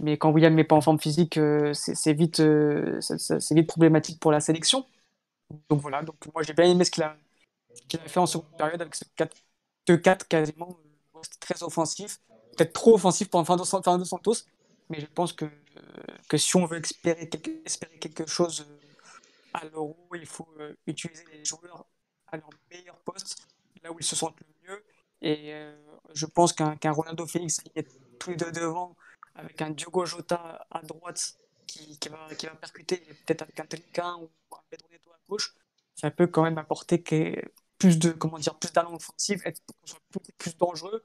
mais quand William n'est pas en forme physique, c'est vite, c'est vite problématique pour la sélection. Donc voilà, donc moi j'ai bien aimé ce qu'il a, fait en seconde période avec ce 2-4 quasiment euh, très offensif, peut-être trop offensif pour un Fernando Santos, mais je pense que, que si on veut espérer quelque, espérer quelque chose euh, à l'euro, il faut euh, utiliser les joueurs à leur meilleur poste, là où ils se sentent le mieux. Et je pense qu'un Ronaldo Félix qui est tous les deux devant, avec un Diogo Jota à droite qui, qui, va, qui va percuter, peut-être avec un Telican ou un Pedro Neto à gauche, ça peut quand même apporter plus de comment dire plus d'allant offensif, être plus, dangereux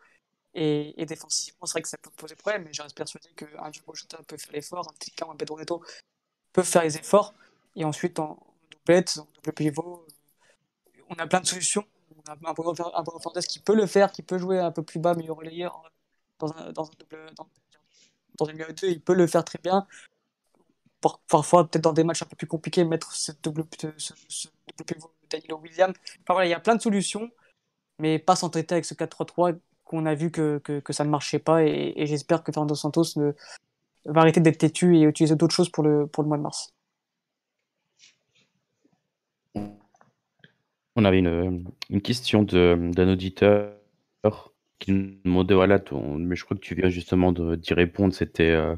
et, défensivement c'est vrai que ça peut poser problème mais je reste persuadé qu'un Diogo Jota peut faire l'effort, un Tika ou un Pedro Neto peut faire les efforts et ensuite en doublette, en double pivot, euh, on a plein de solutions. On a un Bruno Fernandes qui peut le faire, qui peut jouer un peu plus bas, meilleur relayeur dans un, dans un double dans, une 2, il peut le faire très bien. Parfois, peut-être dans des matchs un peu plus compliqués, mettre ce double, ce, ce double pivot Danilo William. Enfin voilà, il y a plein de solutions, mais pas s'entêter avec ce 4-3-3 qu'on a vu que, que, ça ne marchait pas. Et, j'espère que Fernando Santos ne, va arrêter d'être têtu et utiliser d'autres choses pour le, pour le mois de mars. On avait une, une question d'un auditeur qui nous demandait, voilà, mais je crois que tu viens justement d'y répondre, c'était euh,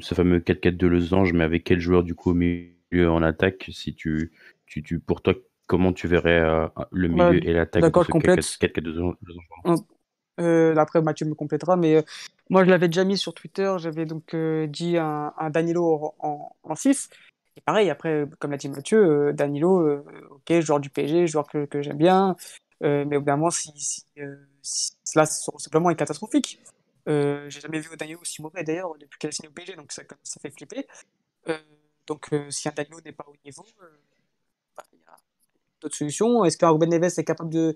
ce fameux 4-4 de losange, mais avec quel joueur du coup au milieu en attaque, si tu, tu, tu pour toi, comment tu verrais euh, le bah, milieu et l'attaque D'accord, complète. Euh, après, Mathieu me complétera, mais euh, moi, je l'avais déjà mis sur Twitter. J'avais donc dit un, Danilo en, en 6. Et pareil, après, comme l'a dit Mathieu, Danilo, ok, joueur du PSG, joueur que, que j'aime bien, mais évidemment, si, si, cela simplement est catastrophique. J'ai jamais vu Danilo aussi mauvais d'ailleurs depuis qu'elle a signé au PSG, donc ça, ça fait flipper. donc, si un Danilo n'est pas au niveau, d'autres solutions. Est-ce qu'un Ruben Neves est capable de,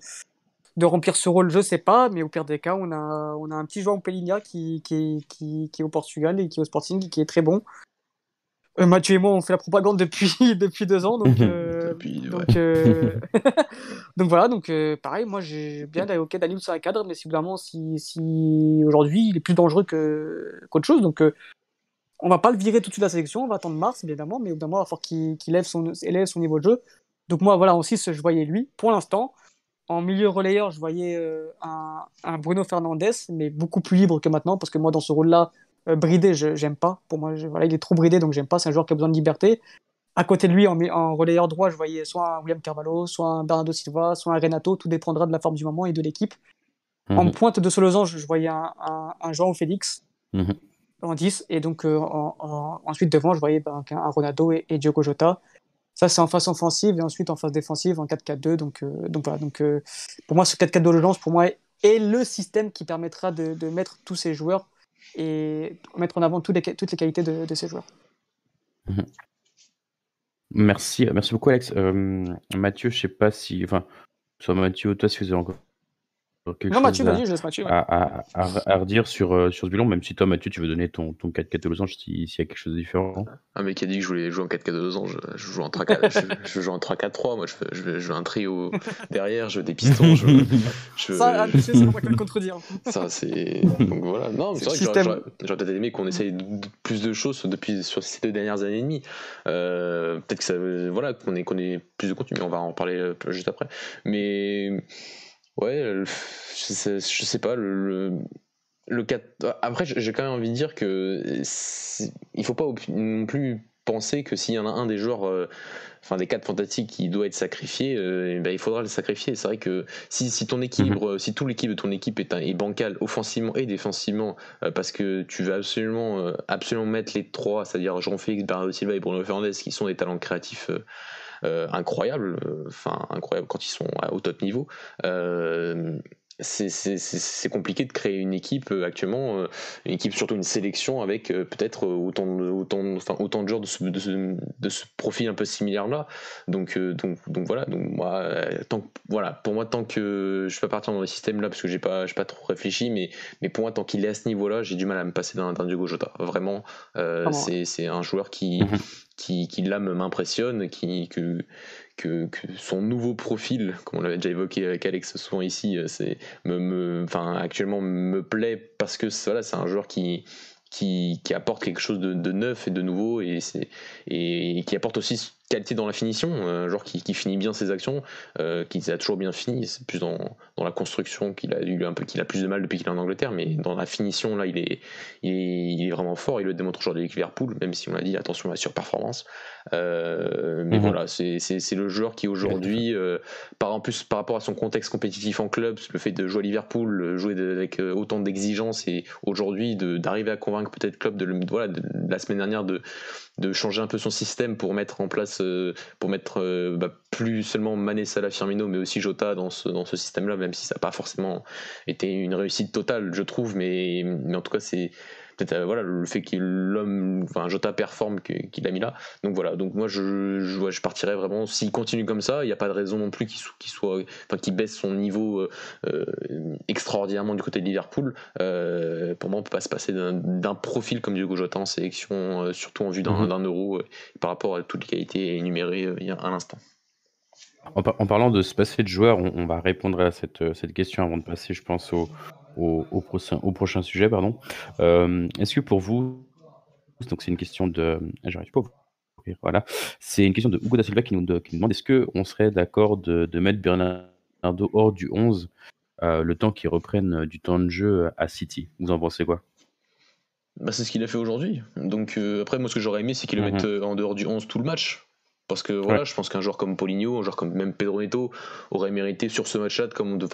de remplir ce rôle? Je sais pas, mais au pire des cas, on a, on a un petit joueur Pelinha qui, qui, qui, qui, est au Portugal et qui est au Sporting, qui est très bon. Euh, Mathieu et moi, on fait la propagande depuis, depuis deux ans. Donc, euh, donc, euh, donc, voilà, donc pareil, moi j'ai bien ok Daniel sur un cadre, mais si, si, si aujourd'hui il est plus dangereux qu'autre chose, donc on va pas le virer tout de suite de la sélection, on va attendre mars évidemment, mais évidemment il va falloir qu'il élève, son, élève son niveau de jeu. Donc moi, voilà, aussi, je voyais lui, pour l'instant. En milieu relayeur, je voyais euh, un, Bruno Fernandes, mais beaucoup plus libre que maintenant, parce que moi, dans ce rôle-là, euh, bridé, je j'aime pas. Pour moi, voilà, il est trop bridé, donc j'aime pas. C'est un joueur qui a besoin de liberté. À côté de lui, en, en relayeur droit, je voyais soit un William Carvalho, soit un Bernardo Silva, soit un Renato. Tout dépendra de la forme du moment et de l'équipe. En mhm. pointe de ce losange, je voyais un, un, Jean Félix mhm. en 10. Et donc, euh, ensuite, devant, je voyais ben, un, Ronaldo et, et Diogo Jota. Ça, c'est en phase offensive et ensuite en phase défensive en 4-4-2. Donc, euh, donc voilà. Donc, euh, pour moi, ce 4-4-2 de lance, pour moi, est le système qui permettra de, de, mettre tous ces joueurs et mettre en avant toutes les, qualités de, ces joueurs. Merci, merci beaucoup, Alex. Euh, Mathieu, je sais pas si. Enfin, soit Mathieu toi, si vous avez encore quelque Non, Mathieu, chose à, vas-y, je laisse Mathieu. ouais. à, à- à- à redire sur, euh, sur ce bilan, même si toi, Mathieu, tu veux donner ton, ton 4-4 de losange si- s'il y a quelque chose de différent. Un mec qui a dit que je voulais jouer en 4 4 2 ans, je, je joue en 3 4 je, je joue en 3 4 3 moi je, fais- je, veux- je veux un trio derrière, je veux des pistons, je, je, Ça, Mathieu, c'est pas quoi le contredire. ça c'est donc voilà. Non, mais C'est vrai que j'aurais- peut-être aimé qu'on essaye de- de- plus de choses depuis sur ces deux dernières années et demie. Euh, peut-être que ça voilà, qu'on ait qu'on ait plus de contenu, mais on va en parler euh, juste après. Mais ouais, je sais, je sais pas le, le le 4 après j'ai quand même envie de dire que il faut pas non plus penser que s'il y en a un des joueurs euh, enfin des quatre fantastiques qui doit être sacrifié euh, eh ben, il faudra le sacrifier. C'est vrai que si, si ton équilibre si tout l'équipe de ton équipe est, un- est bancal offensivement et défensivement euh, parce que tu veux absolument absolument mettre les trois c'est-à-dire Jean-Félix Bernardo Silva et Bruno Fernandes qui sont des talents créatifs euh, incroyables, euh, enfin incroyables quand ils sont à- au top niveau. Euh, c'est- compliqué de créer une équipe euh, actuellement, euh, une équipe surtout une sélection avec euh, peut-être autant de, autant, enfin, autant de joueurs de ce, de ce- de ce profil un peu similaire là. Donc, euh, donc, donc voilà, donc moi, euh, tant que- voilà, pour moi tant que je peux pas partir dans le système là parce que j'ai pas, j'ai pas trop réfléchi, mais, mais pour moi tant qu'il est à ce niveau là, j'ai du mal à me passer d'un Diogo Jota. Vraiment, euh, c'est un joueur qui, Mhm. Qui, qui là m'impressionne, qui que, son nouveau profil, comme on l'avait déjà évoqué avec Alex souvent ici, euh, actuellement me plaît parce que c'est- un joueur qui apporte quelque chose de, neuf et de nouveau et, qui apporte aussi qualité dans la finition, un joueur qui, finit bien ses actions, euh, qui a toujours bien fini, c'est plus dans, la construction qu'il a eu un peu qu'il a plus de mal depuis qu'il est en Angleterre, mais dans la finition là il est, il est, il est vraiment fort, il le démontre aujourd'hui avec Liverpool, même si on l'a dit attention à la surperformance. Euh, mais Mhm. voilà, c'est, le joueur qui aujourd'hui, euh, par en plus par rapport à son contexte compétitif en club, le fait de jouer à Liverpool, euh, jouer de- avec euh, autant d'exigences et aujourd'hui d'arriver à convaincre peut-être Klopp de, le- voilà, de, de la semaine dernière de, de changer un peu son système pour mettre en place, euh, pour mettre bah, plus seulement Mané, Salah, Firmino, mais aussi Jota dans ce, dans ce système-là, même si ça n'a pas forcément été une réussite totale, je trouve, mais, mais en tout cas c'est peut-être euh, voilà le fait que l'homme, enfin Jota performe qu'il a mis là. Donc voilà, donc moi je, je, ouais, je partirais vraiment, s'il continue comme ça, il n'y a pas de raison non plus qu'il soit, enfin qu'il baisse son niveau euh, euh, extraordinairement du côté de Liverpool. Euh, pour moi, on peut pas se passer d'un profil comme Diogo Jota en sélection, surtout en vue d'un Mhm. euro, par rapport à toutes les qualités énumérées euh, il y a un instant. En, par- en parlant de se passer de joueurs, on, on va répondre à cette, euh, cette question avant de passer, je pense, au, au, au prochain, au prochain sujet. Pardon. Euh, Est-ce que pour vous, donc c'est une question de, ah, j'arrive pas à voilà, c'est une question de Hugo da Silva qui nous, de- qui nous demande est-ce que on serait d'accord de, de mettre Bernardo hors du 11 euh, le temps qu'il reprenne du temps de jeu à City? Vous en pensez quoi? Bah, c'est ce qu'il a fait aujourd'hui. Donc euh, après, moi, ce que j'aurais aimé, c'est qu'il le Mhm. mette en dehors du 11 tout le match. Parce que voilà, Ouais. je pense qu'un joueur comme Paulinho, un joueur comme même Pedro Neto aurait mérité sur ce match-là de, comme de,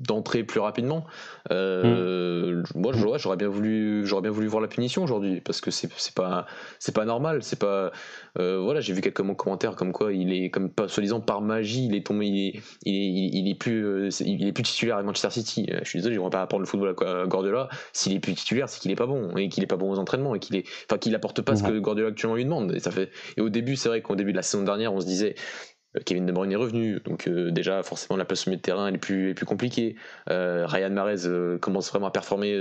d'entrer plus rapidement. Euh, Moi, j'aurais, bien voulu, j'aurais bien voulu voir la punition aujourd'hui parce que c'est, pas, c'est pas normal. C'est pas, euh, voilà, j'ai vu quelques commentaires comme quoi il est, comme pas soi-disant par magie, il est tombé, il est, il est, il est plus, euh, il est plus titulaire à Manchester City. Euh, Je suis désolé, je ne pas apprendre le football à Guardiola. S'il est plus titulaire, c'est qu'il est pas bon et qu'il est pas bon aux entraînements et qu'il est, enfin, qu'il apporte pas ce que Guardiola actuellement lui demande. Et ça fait, et au début, c'est vrai qu'au début de la saison dernière, on se disait. Euh, Kevin De Bruyne est revenu, donc euh, déjà forcément la place au milieu de terrain elle est plus, est plus compliquée. Euh, Ryan Mahrez euh, commence vraiment à performer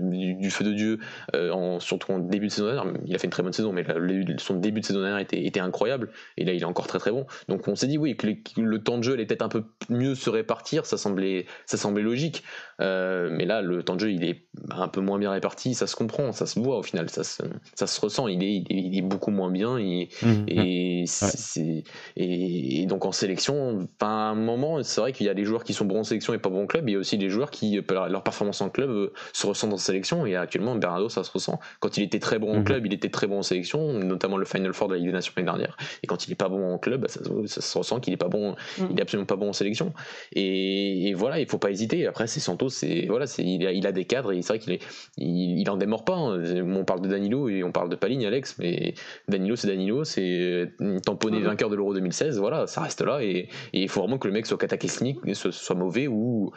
du, du feu de Dieu, en, surtout en début de saison dernière. Il a fait une très bonne saison, mais le- son début de saison dernière était, était incroyable, et là il est encore très très bon. Donc on s'est dit oui que, le temps de jeu allait peut-être un peu mieux se répartir, ça semblait, ça semblait logique. Mais là le temps de jeu il est un peu moins bien réparti, ça se comprend, ça se voit au final, ça se, ça se ressent. Il est, il est, il est beaucoup moins bien, il, et, c'est- c'est- et, et donc en sélection, enfin, à un moment, c'est vrai qu'il y a des joueurs qui sont bons en sélection et pas bons en club. Il y a aussi des joueurs qui, leur leur performance en club euh, se ressentent en sélection. Et actuellement, Bernardo, ça se ressent. Quand il était très bon en Mhm. club, il était très bon en sélection, notamment le Final Four de la Ligue des Nations l'année dernière. Et quand il est pas bon en club, bah, ça, se- ça se ressent qu'il est pas bon, Mhm. il est absolument pas bon en sélection. Et, et voilà, il faut pas hésiter. Après, c'est Santos, c'est voilà, c'est il a, il a des cadres et c'est vrai qu'il est, il, il en démort pas. hein. On parle de Danilo et on parle de Paligne, Alex, mais Danilo, c'est Danilo, c'est tamponné Mhm. vainqueur de l'Euro 2016. Voilà, ça reste là et il faut vraiment que le mec soit cataclysmique, soit mauvais ou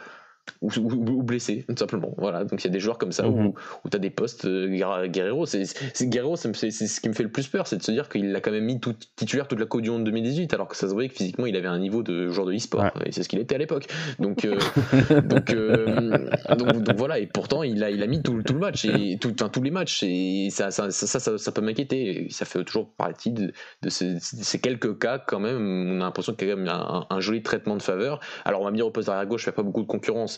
ou, ou, blessé, tout simplement. Voilà, donc il y a des joueurs comme ça où, mhm. où tu as des postes. Euh, Guerrero, c'est Guerrero, c'est ce qui me fait le plus peur, c'est de se dire qu'il a quand même mis tout, titulaire toute la Coupe du Monde 2018, alors que ça se voyait que physiquement il avait un niveau de joueur de e-sport, et c'est ce qu'il était à l'époque. Donc, euh, euh, donc, donc, voilà, et pourtant il a, il a mis tout, tout le match, et tout, tous les matchs, et ça, ça, ça, ça, peut m'inquiéter. Ça fait toujours partie de, de, ces, quelques cas quand même, on a l'impression qu'il y a quand même un, un, joli traitement de faveur. Alors on va me dire au poste arrière gauche, il n'y a pas beaucoup de concurrence.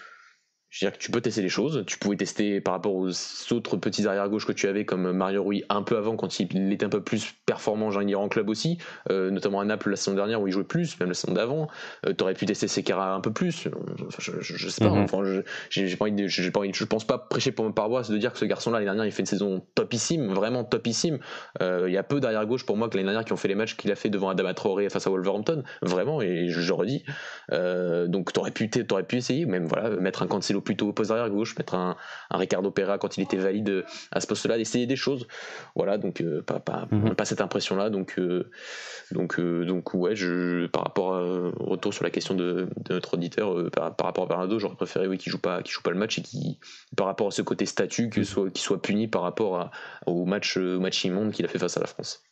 Je veux dire que tu peux tester les choses. Tu pouvais tester par rapport aux autres petits arrière gauche que tu avais, comme Mario Rui un peu avant, quand il était un peu plus performant, genre en club aussi, euh, notamment à Naples la saison dernière où il jouait plus, même la saison d'avant. Euh, tu aurais pu tester Sekera un peu plus. je, je, sais pas. Mhm. Enfin, j'ai pas envie pas envie je pense pas prêcher pour ma paroisse de dire que ce garçon-là l'année dernière il fait une saison topissime, vraiment topissime. Euh, il y a peu d'arrière gauche pour moi que l'année dernière qui ont fait les matchs qu'il a fait devant Adama Traoré face à Wolverhampton, vraiment. Et je, je redis. donc t'aurais pu, aurais pu essayer, même voilà, mettre un Cancelo plutôt au poste arrière gauche, mettre un, un Ricardo Pereira quand il était valide à ce poste-là, d'essayer des choses. Voilà, donc euh, pas, pas, mhm. pas, cette impression-là. Donc, euh, donc, euh, donc ouais, je, par rapport au retour sur la question de, notre auditeur, par, rapport à Bernardo, j'aurais préféré oui, qu'il joue pas, qu'il joue pas le match et qui, par rapport à ce côté statut, qu'il soit, qu'il soit puni par rapport au match, au match immonde qu'il a fait face à la France.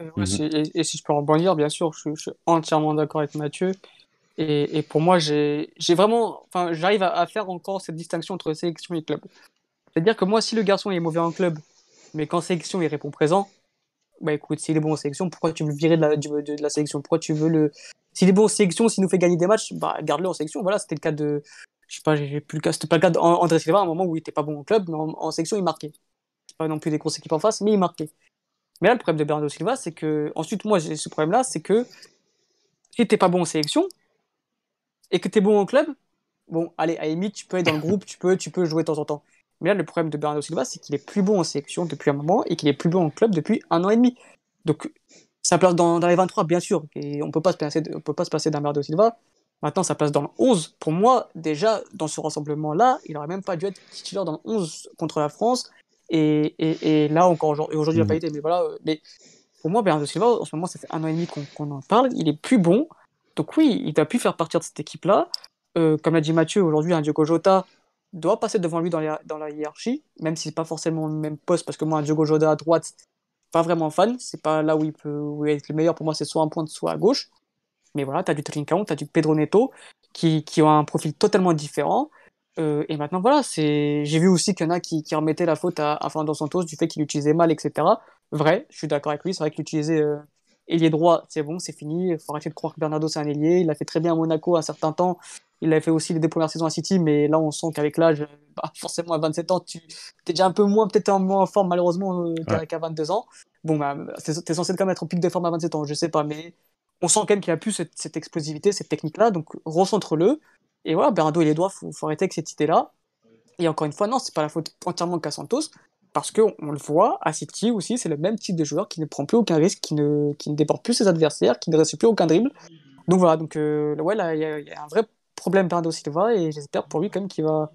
Mhm. et, si je peux rebondir, bien sûr, je suis entièrement d'accord avec Mathieu. Et, pour moi, j'ai vraiment, enfin, j'arrive à, faire encore cette distinction entre sélection et club. C'est-à-dire que moi, si le garçon est mauvais en club, mais qu'en sélection il répond présent, bah écoute, s'il est bon en sélection, pourquoi tu veux le virer de la, de, la sélection? Pourquoi tu veux le. S'il est bon en sélection, s'il nous fait gagner des matchs, bah garde-le en sélection. Voilà, c'était le cas de. Je sais pas, j'ai plus le cas, c'était pas le cas d'André Silva à un moment où il était pas bon en club, mais en, sélection il marquait. C'est pas non plus des grosses équipes en face, mais il marquait. Mais là, le problème de Bernardo Silva, c'est que. Ensuite, moi, j'ai ce problème-là, c'est que si t'es pas bon en sélection, et que tu es bon au club, bon, allez, à limite, tu peux être dans le groupe, tu peux, tu peux jouer de temps en temps. Mais là, le problème de Bernardo Silva, c'est qu'il est plus bon en sélection depuis un moment et qu'il est plus bon en club depuis un an et demi. Donc, sa place dans, dans les 23, bien sûr, et on peut pas se passer, on peut pas se passer d'un Bernardo Silva. Maintenant, sa place dans le 11, pour moi, déjà, dans ce rassemblement-là, il aurait même pas dû être titulaire dans le 11 contre la France. Et, et, et là, encore aujourd'hui, il n'a pas mmh. été, mais voilà. Euh, mais pour moi, Bernardo Silva, en ce moment, ça fait un an et demi qu'on en parle. Il est plus bon. Donc oui, il a pu faire partir de cette équipe-là. Euh, comme l'a dit Mathieu, aujourd'hui, un Diogo Jota doit passer devant lui dans la, hiérarchie, même si c'est pas forcément le même poste, parce que moi, un Diogo Jota à droite, pas vraiment fan. C'est pas là où il peut être le meilleur. Pour moi, c'est soit en pointe, soit à gauche. Mais voilà, tu as du Trincão, tu as du Pedro Neto, qui, qui ont un profil totalement différent. Euh, et maintenant, voilà, c'est. J'ai vu aussi qu'il y en a qui, remettaient la faute à, à Fernando Santos du fait qu'il utilisait mal, etc. Vrai, je suis d'accord avec lui. C'est vrai qu'il utilisait euh, ailier droit, c'est bon, c'est fini. Il faut arrêter de croire que Bernardo c'est un ailier. Il a fait très bien à Monaco un certain temps. Il a fait aussi les deux premières saisons à City, mais là on sent qu'avec l'âge, bah, forcément à 27 ans, tu es déjà un peu moins, peut-être moins en forme malheureusement euh, qu'à 22 ans. Bon, bah, tu es censé quand même être en pic de forme à 27 ans, je sais pas, mais on sent quand même qu'il a plus cette, explosivité, cette technique-là, donc recentre-le. Et voilà, Bernardo il est droit, faut, faut arrêter avec cette idée-là. Et encore une fois, non, c'est pas la faute entièrement qu'à Santos parce qu'on le voit, à City aussi, c'est le même type de joueur qui ne prend plus aucun risque, qui ne, qui ne déborde plus ses adversaires, qui ne reste plus aucun dribble. Donc voilà, donc euh, ouais, là, il y, a un vrai problème Bernardo Silva et j'espère pour lui quand même qu'il va,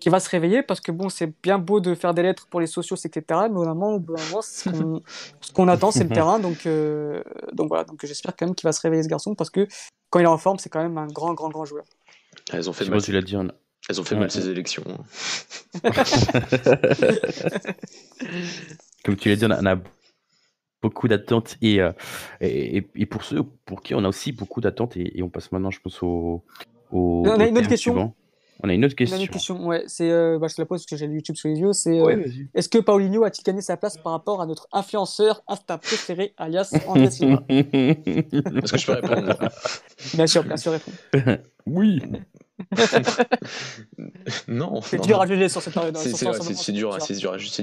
qu'il va se réveiller parce que bon, c'est bien beau de faire des lettres pour les sociaux, etc. Mais au moment, ce qu'on attend, c'est le terrain. Donc, euh, donc voilà, donc j'espère quand même qu'il va se réveiller ce garçon parce que quand il est en forme, c'est quand même un grand, grand, grand joueur. Elles ont fait mal. Tu l'as dit, elles ont fait mal ces élections. Comme tu l'as dit, on a, beaucoup d'attentes euh, et, et, pour ceux pour qui on a aussi beaucoup d'attentes et, on passe maintenant, je pense, au. on a une autre question. On a une autre question. Une question, ouais. C'est, euh, bah, je te la pose parce que j'ai le YouTube sur les yeux. C'est, euh, est-ce que Paulinho a-t-il gagné sa place par rapport à notre influenceur Insta préféré, alias André Silva? Est-ce que je peux répondre? Bien sûr, bien sûr, réponds. oui. non. C'est dur à juger sur cette période. C'est dur, c'est dur,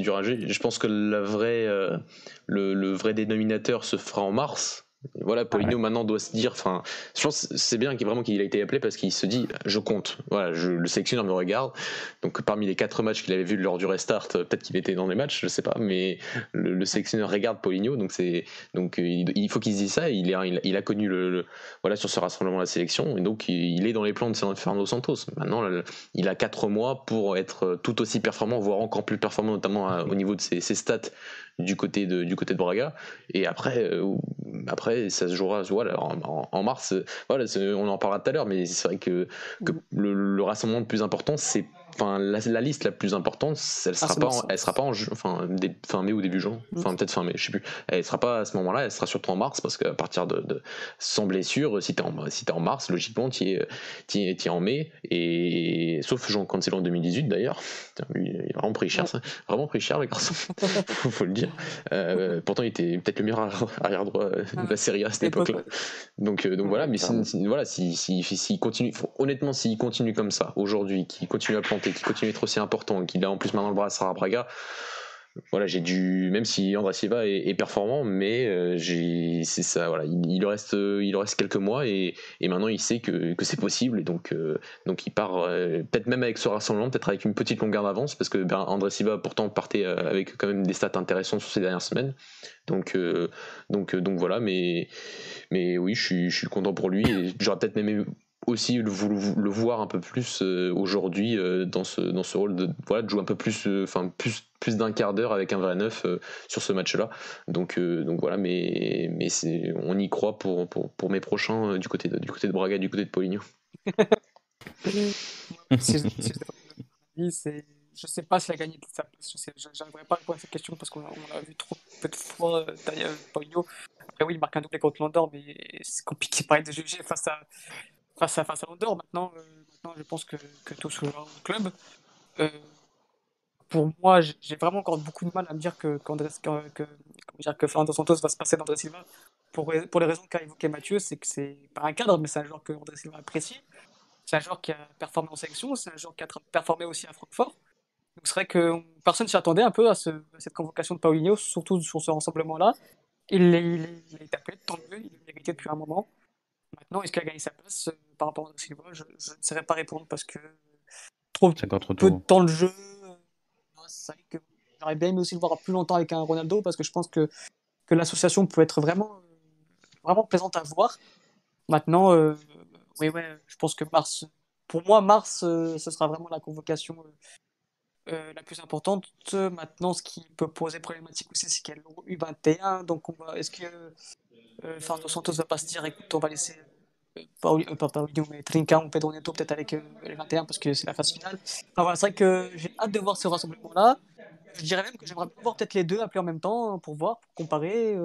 dur, à juger. Je pense que la vraie, euh, le, le, vrai dénominateur se fera en mars voilà, Paulinho maintenant doit se dire, enfin, je pense c'est bien qu'il vraiment qu'il a été appelé parce qu'il se dit, je compte. Voilà, je, le sélectionneur me regarde. Donc parmi les quatre matchs qu'il avait vus lors du restart, peut-être qu'il était dans les matchs, je sais pas, mais le, sélectionneur regarde Paulinho, donc c'est, donc il, faut qu'il se dise ça. Il, est, il, a connu le, voilà sur ce rassemblement la sélection, et donc il, est dans les plans de Fernando Santos. Maintenant, il a quatre mois pour être tout aussi performant, voire encore plus performant, notamment au niveau de ses, ses stats du côté de, du côté de Braga. Et après, euh, après ça se jouera voilà, en, mars. Voilà, on en parlera tout à l'heure, mais c'est vrai que, que le, le, rassemblement le plus important, c'est enfin la, liste la plus importante elle sera ah, pas elle sera pas en enfin fin mai ou début juin. Enfin peut-être fin mai je sais plus. Elle sera pas à ce moment-là elle sera surtout en mars parce qu'à partir de, de, sans blessure si t'es en si es en mars logiquement tu es, es, en mai. Et sauf Jean Cancelo en 2018 d'ailleurs. Il a vraiment pris cher ça. Vraiment pris cher le garçon. Faut le dire. Euh, pourtant il était peut-être le meilleur arrière droit de la série à cette époque-là. donc euh, donc voilà mais si, voilà si, si, si, continue honnêtement s'il continue comme ça aujourd'hui qui continue à planter qui continue d'être aussi important, qu'il a en plus maintenant le bras à Braga, voilà, j'ai dû, même si André Silva est, performant, mais euh, c'est ça, voilà, il, reste, il reste quelques mois et, et maintenant il sait que, que c'est possible et donc, euh, donc il part euh, peut-être même avec ce rassemblement, peut-être avec une petite longueur d'avance parce que ben, André Silva pourtant partait avec quand même des stats intéressantes sur ces dernières semaines, donc, donc, donc voilà, mais, mais oui, je suis, je suis content pour lui et j'aurais peut-être même aussi le, voir un peu plus euh, aujourd'hui euh, dans ce dans ce rôle de voilà de jouer un peu plus euh, enfin plus plus d'un quart d'heure avec un vrai neuf sur ce match là donc donc voilà mais mais on y croit pour, pour, pour mes prochains du côté de, du côté de Braga du côté de Poligno je sais pas s'il a gagné sa place j'arriverai pas à répondre à cette question parce qu'on l'a vu trop peu de fois d'ailleurs Poligno oui il marque un doublé contre Landor mais c'est compliqué pareil de juger face à face à face à Andorre. Maintenant, euh, maintenant je pense que, que tout se au club. Euh, pour moi, j'ai vraiment encore beaucoup de mal à me dire que, que, dire, que Fernando Santos va se passer d'André Silva. Pour, pour les raisons qu'a évoqué Mathieu, c'est que c'est pas un cadre, mais c'est un joueur que André Silva apprécie. C'est un joueur qui a performé en sélection, c'est un joueur qui a performé aussi à Francfort. Donc c'est vrai que personne s'y attendait un peu à, ce, cette convocation de Paulinho, surtout sur ce rassemblement-là. Il, il, il, a été appelé, tant mieux, il l'a mérité depuis un moment. Maintenant, est-ce qu'il a gagné sa place euh, par rapport à Silva je, je, ne saurais pas répondre parce que trop peu de temps de jeu. Euh, c'est vrai que j'aurais bien aimé aussi le voir plus longtemps avec un Ronaldo parce que je pense que, que l'association peut être vraiment, euh, vraiment plaisante à voir. Maintenant, oui, ouais, je pense que mars, pour moi, mars, ce sera vraiment la convocation la plus importante. Maintenant, ce qui peut poser problématique aussi, c'est qu'il y a l'Euro U21. Donc, on va, est-ce que euh, Fernando Santos va pas se dire écoute, on va laisser euh, pas, euh, pas Paulinho, mais Trinca ou Pedro Neto peut-être avec les 21 parce que c'est la phase finale. Enfin, voilà, c'est vrai que j'ai hâte de voir ce rassemblement-là. Je dirais même que j'aimerais voir peut-être les deux appeler en même temps pour voir, pour comparer,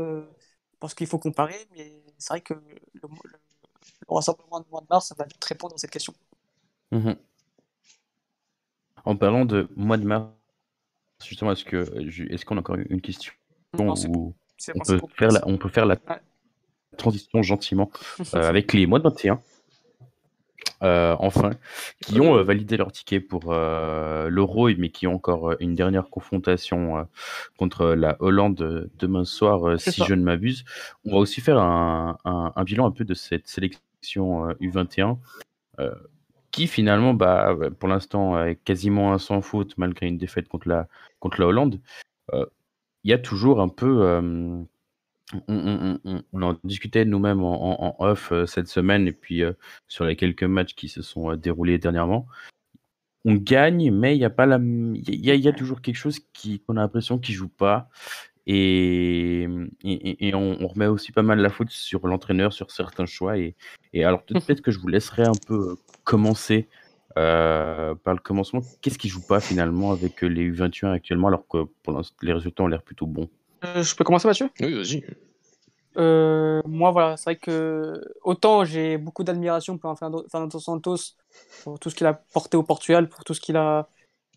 parce qu'il faut comparer, mais c'est vrai que le, rassemblement du mois de mars, ça va vite répondre à cette question. Mhm. En parlant de mois de mars, justement, est-ce que est-ce qu'on a encore une question on, peut faire la, on peut faire la transition gentiment euh, avec les mois de 21. Euh, enfin, qui ont euh, validé leur ticket pour l'Euro, mais qui ont encore une dernière confrontation contre la Hollande demain soir, si je ne m'abuse. On va aussi faire un, un, bilan un peu de cette sélection U21, qui finalement, bah, pour l'instant, est quasiment un sans faute malgré une défaite contre la, contre la Hollande. Il y a toujours un peu on, en discutait nous-mêmes en, off euh, cette semaine et puis euh, sur les quelques matchs qui se sont euh, déroulés dernièrement. On gagne, mais il y a pas la, il y, a, toujours quelque chose qui qu'on a l'impression qu'il joue pas et, on, remet aussi pas mal la faute sur l'entraîneur sur certains choix et, alors peut-être que je vous laisserai un peu commencer par le commencement. Qu'est-ce qui joue pas finalement avec les U21 actuellement alors que les résultats ont l'air plutôt bons? Euh, je peux commencer, Mathieu? Oui, vas-y. Euh, moi, voilà, c'est vrai que autant j'ai beaucoup d'admiration pour Fernando Santos, pour tout ce qu'il a porté au Portugal, pour tout ce qu'il a,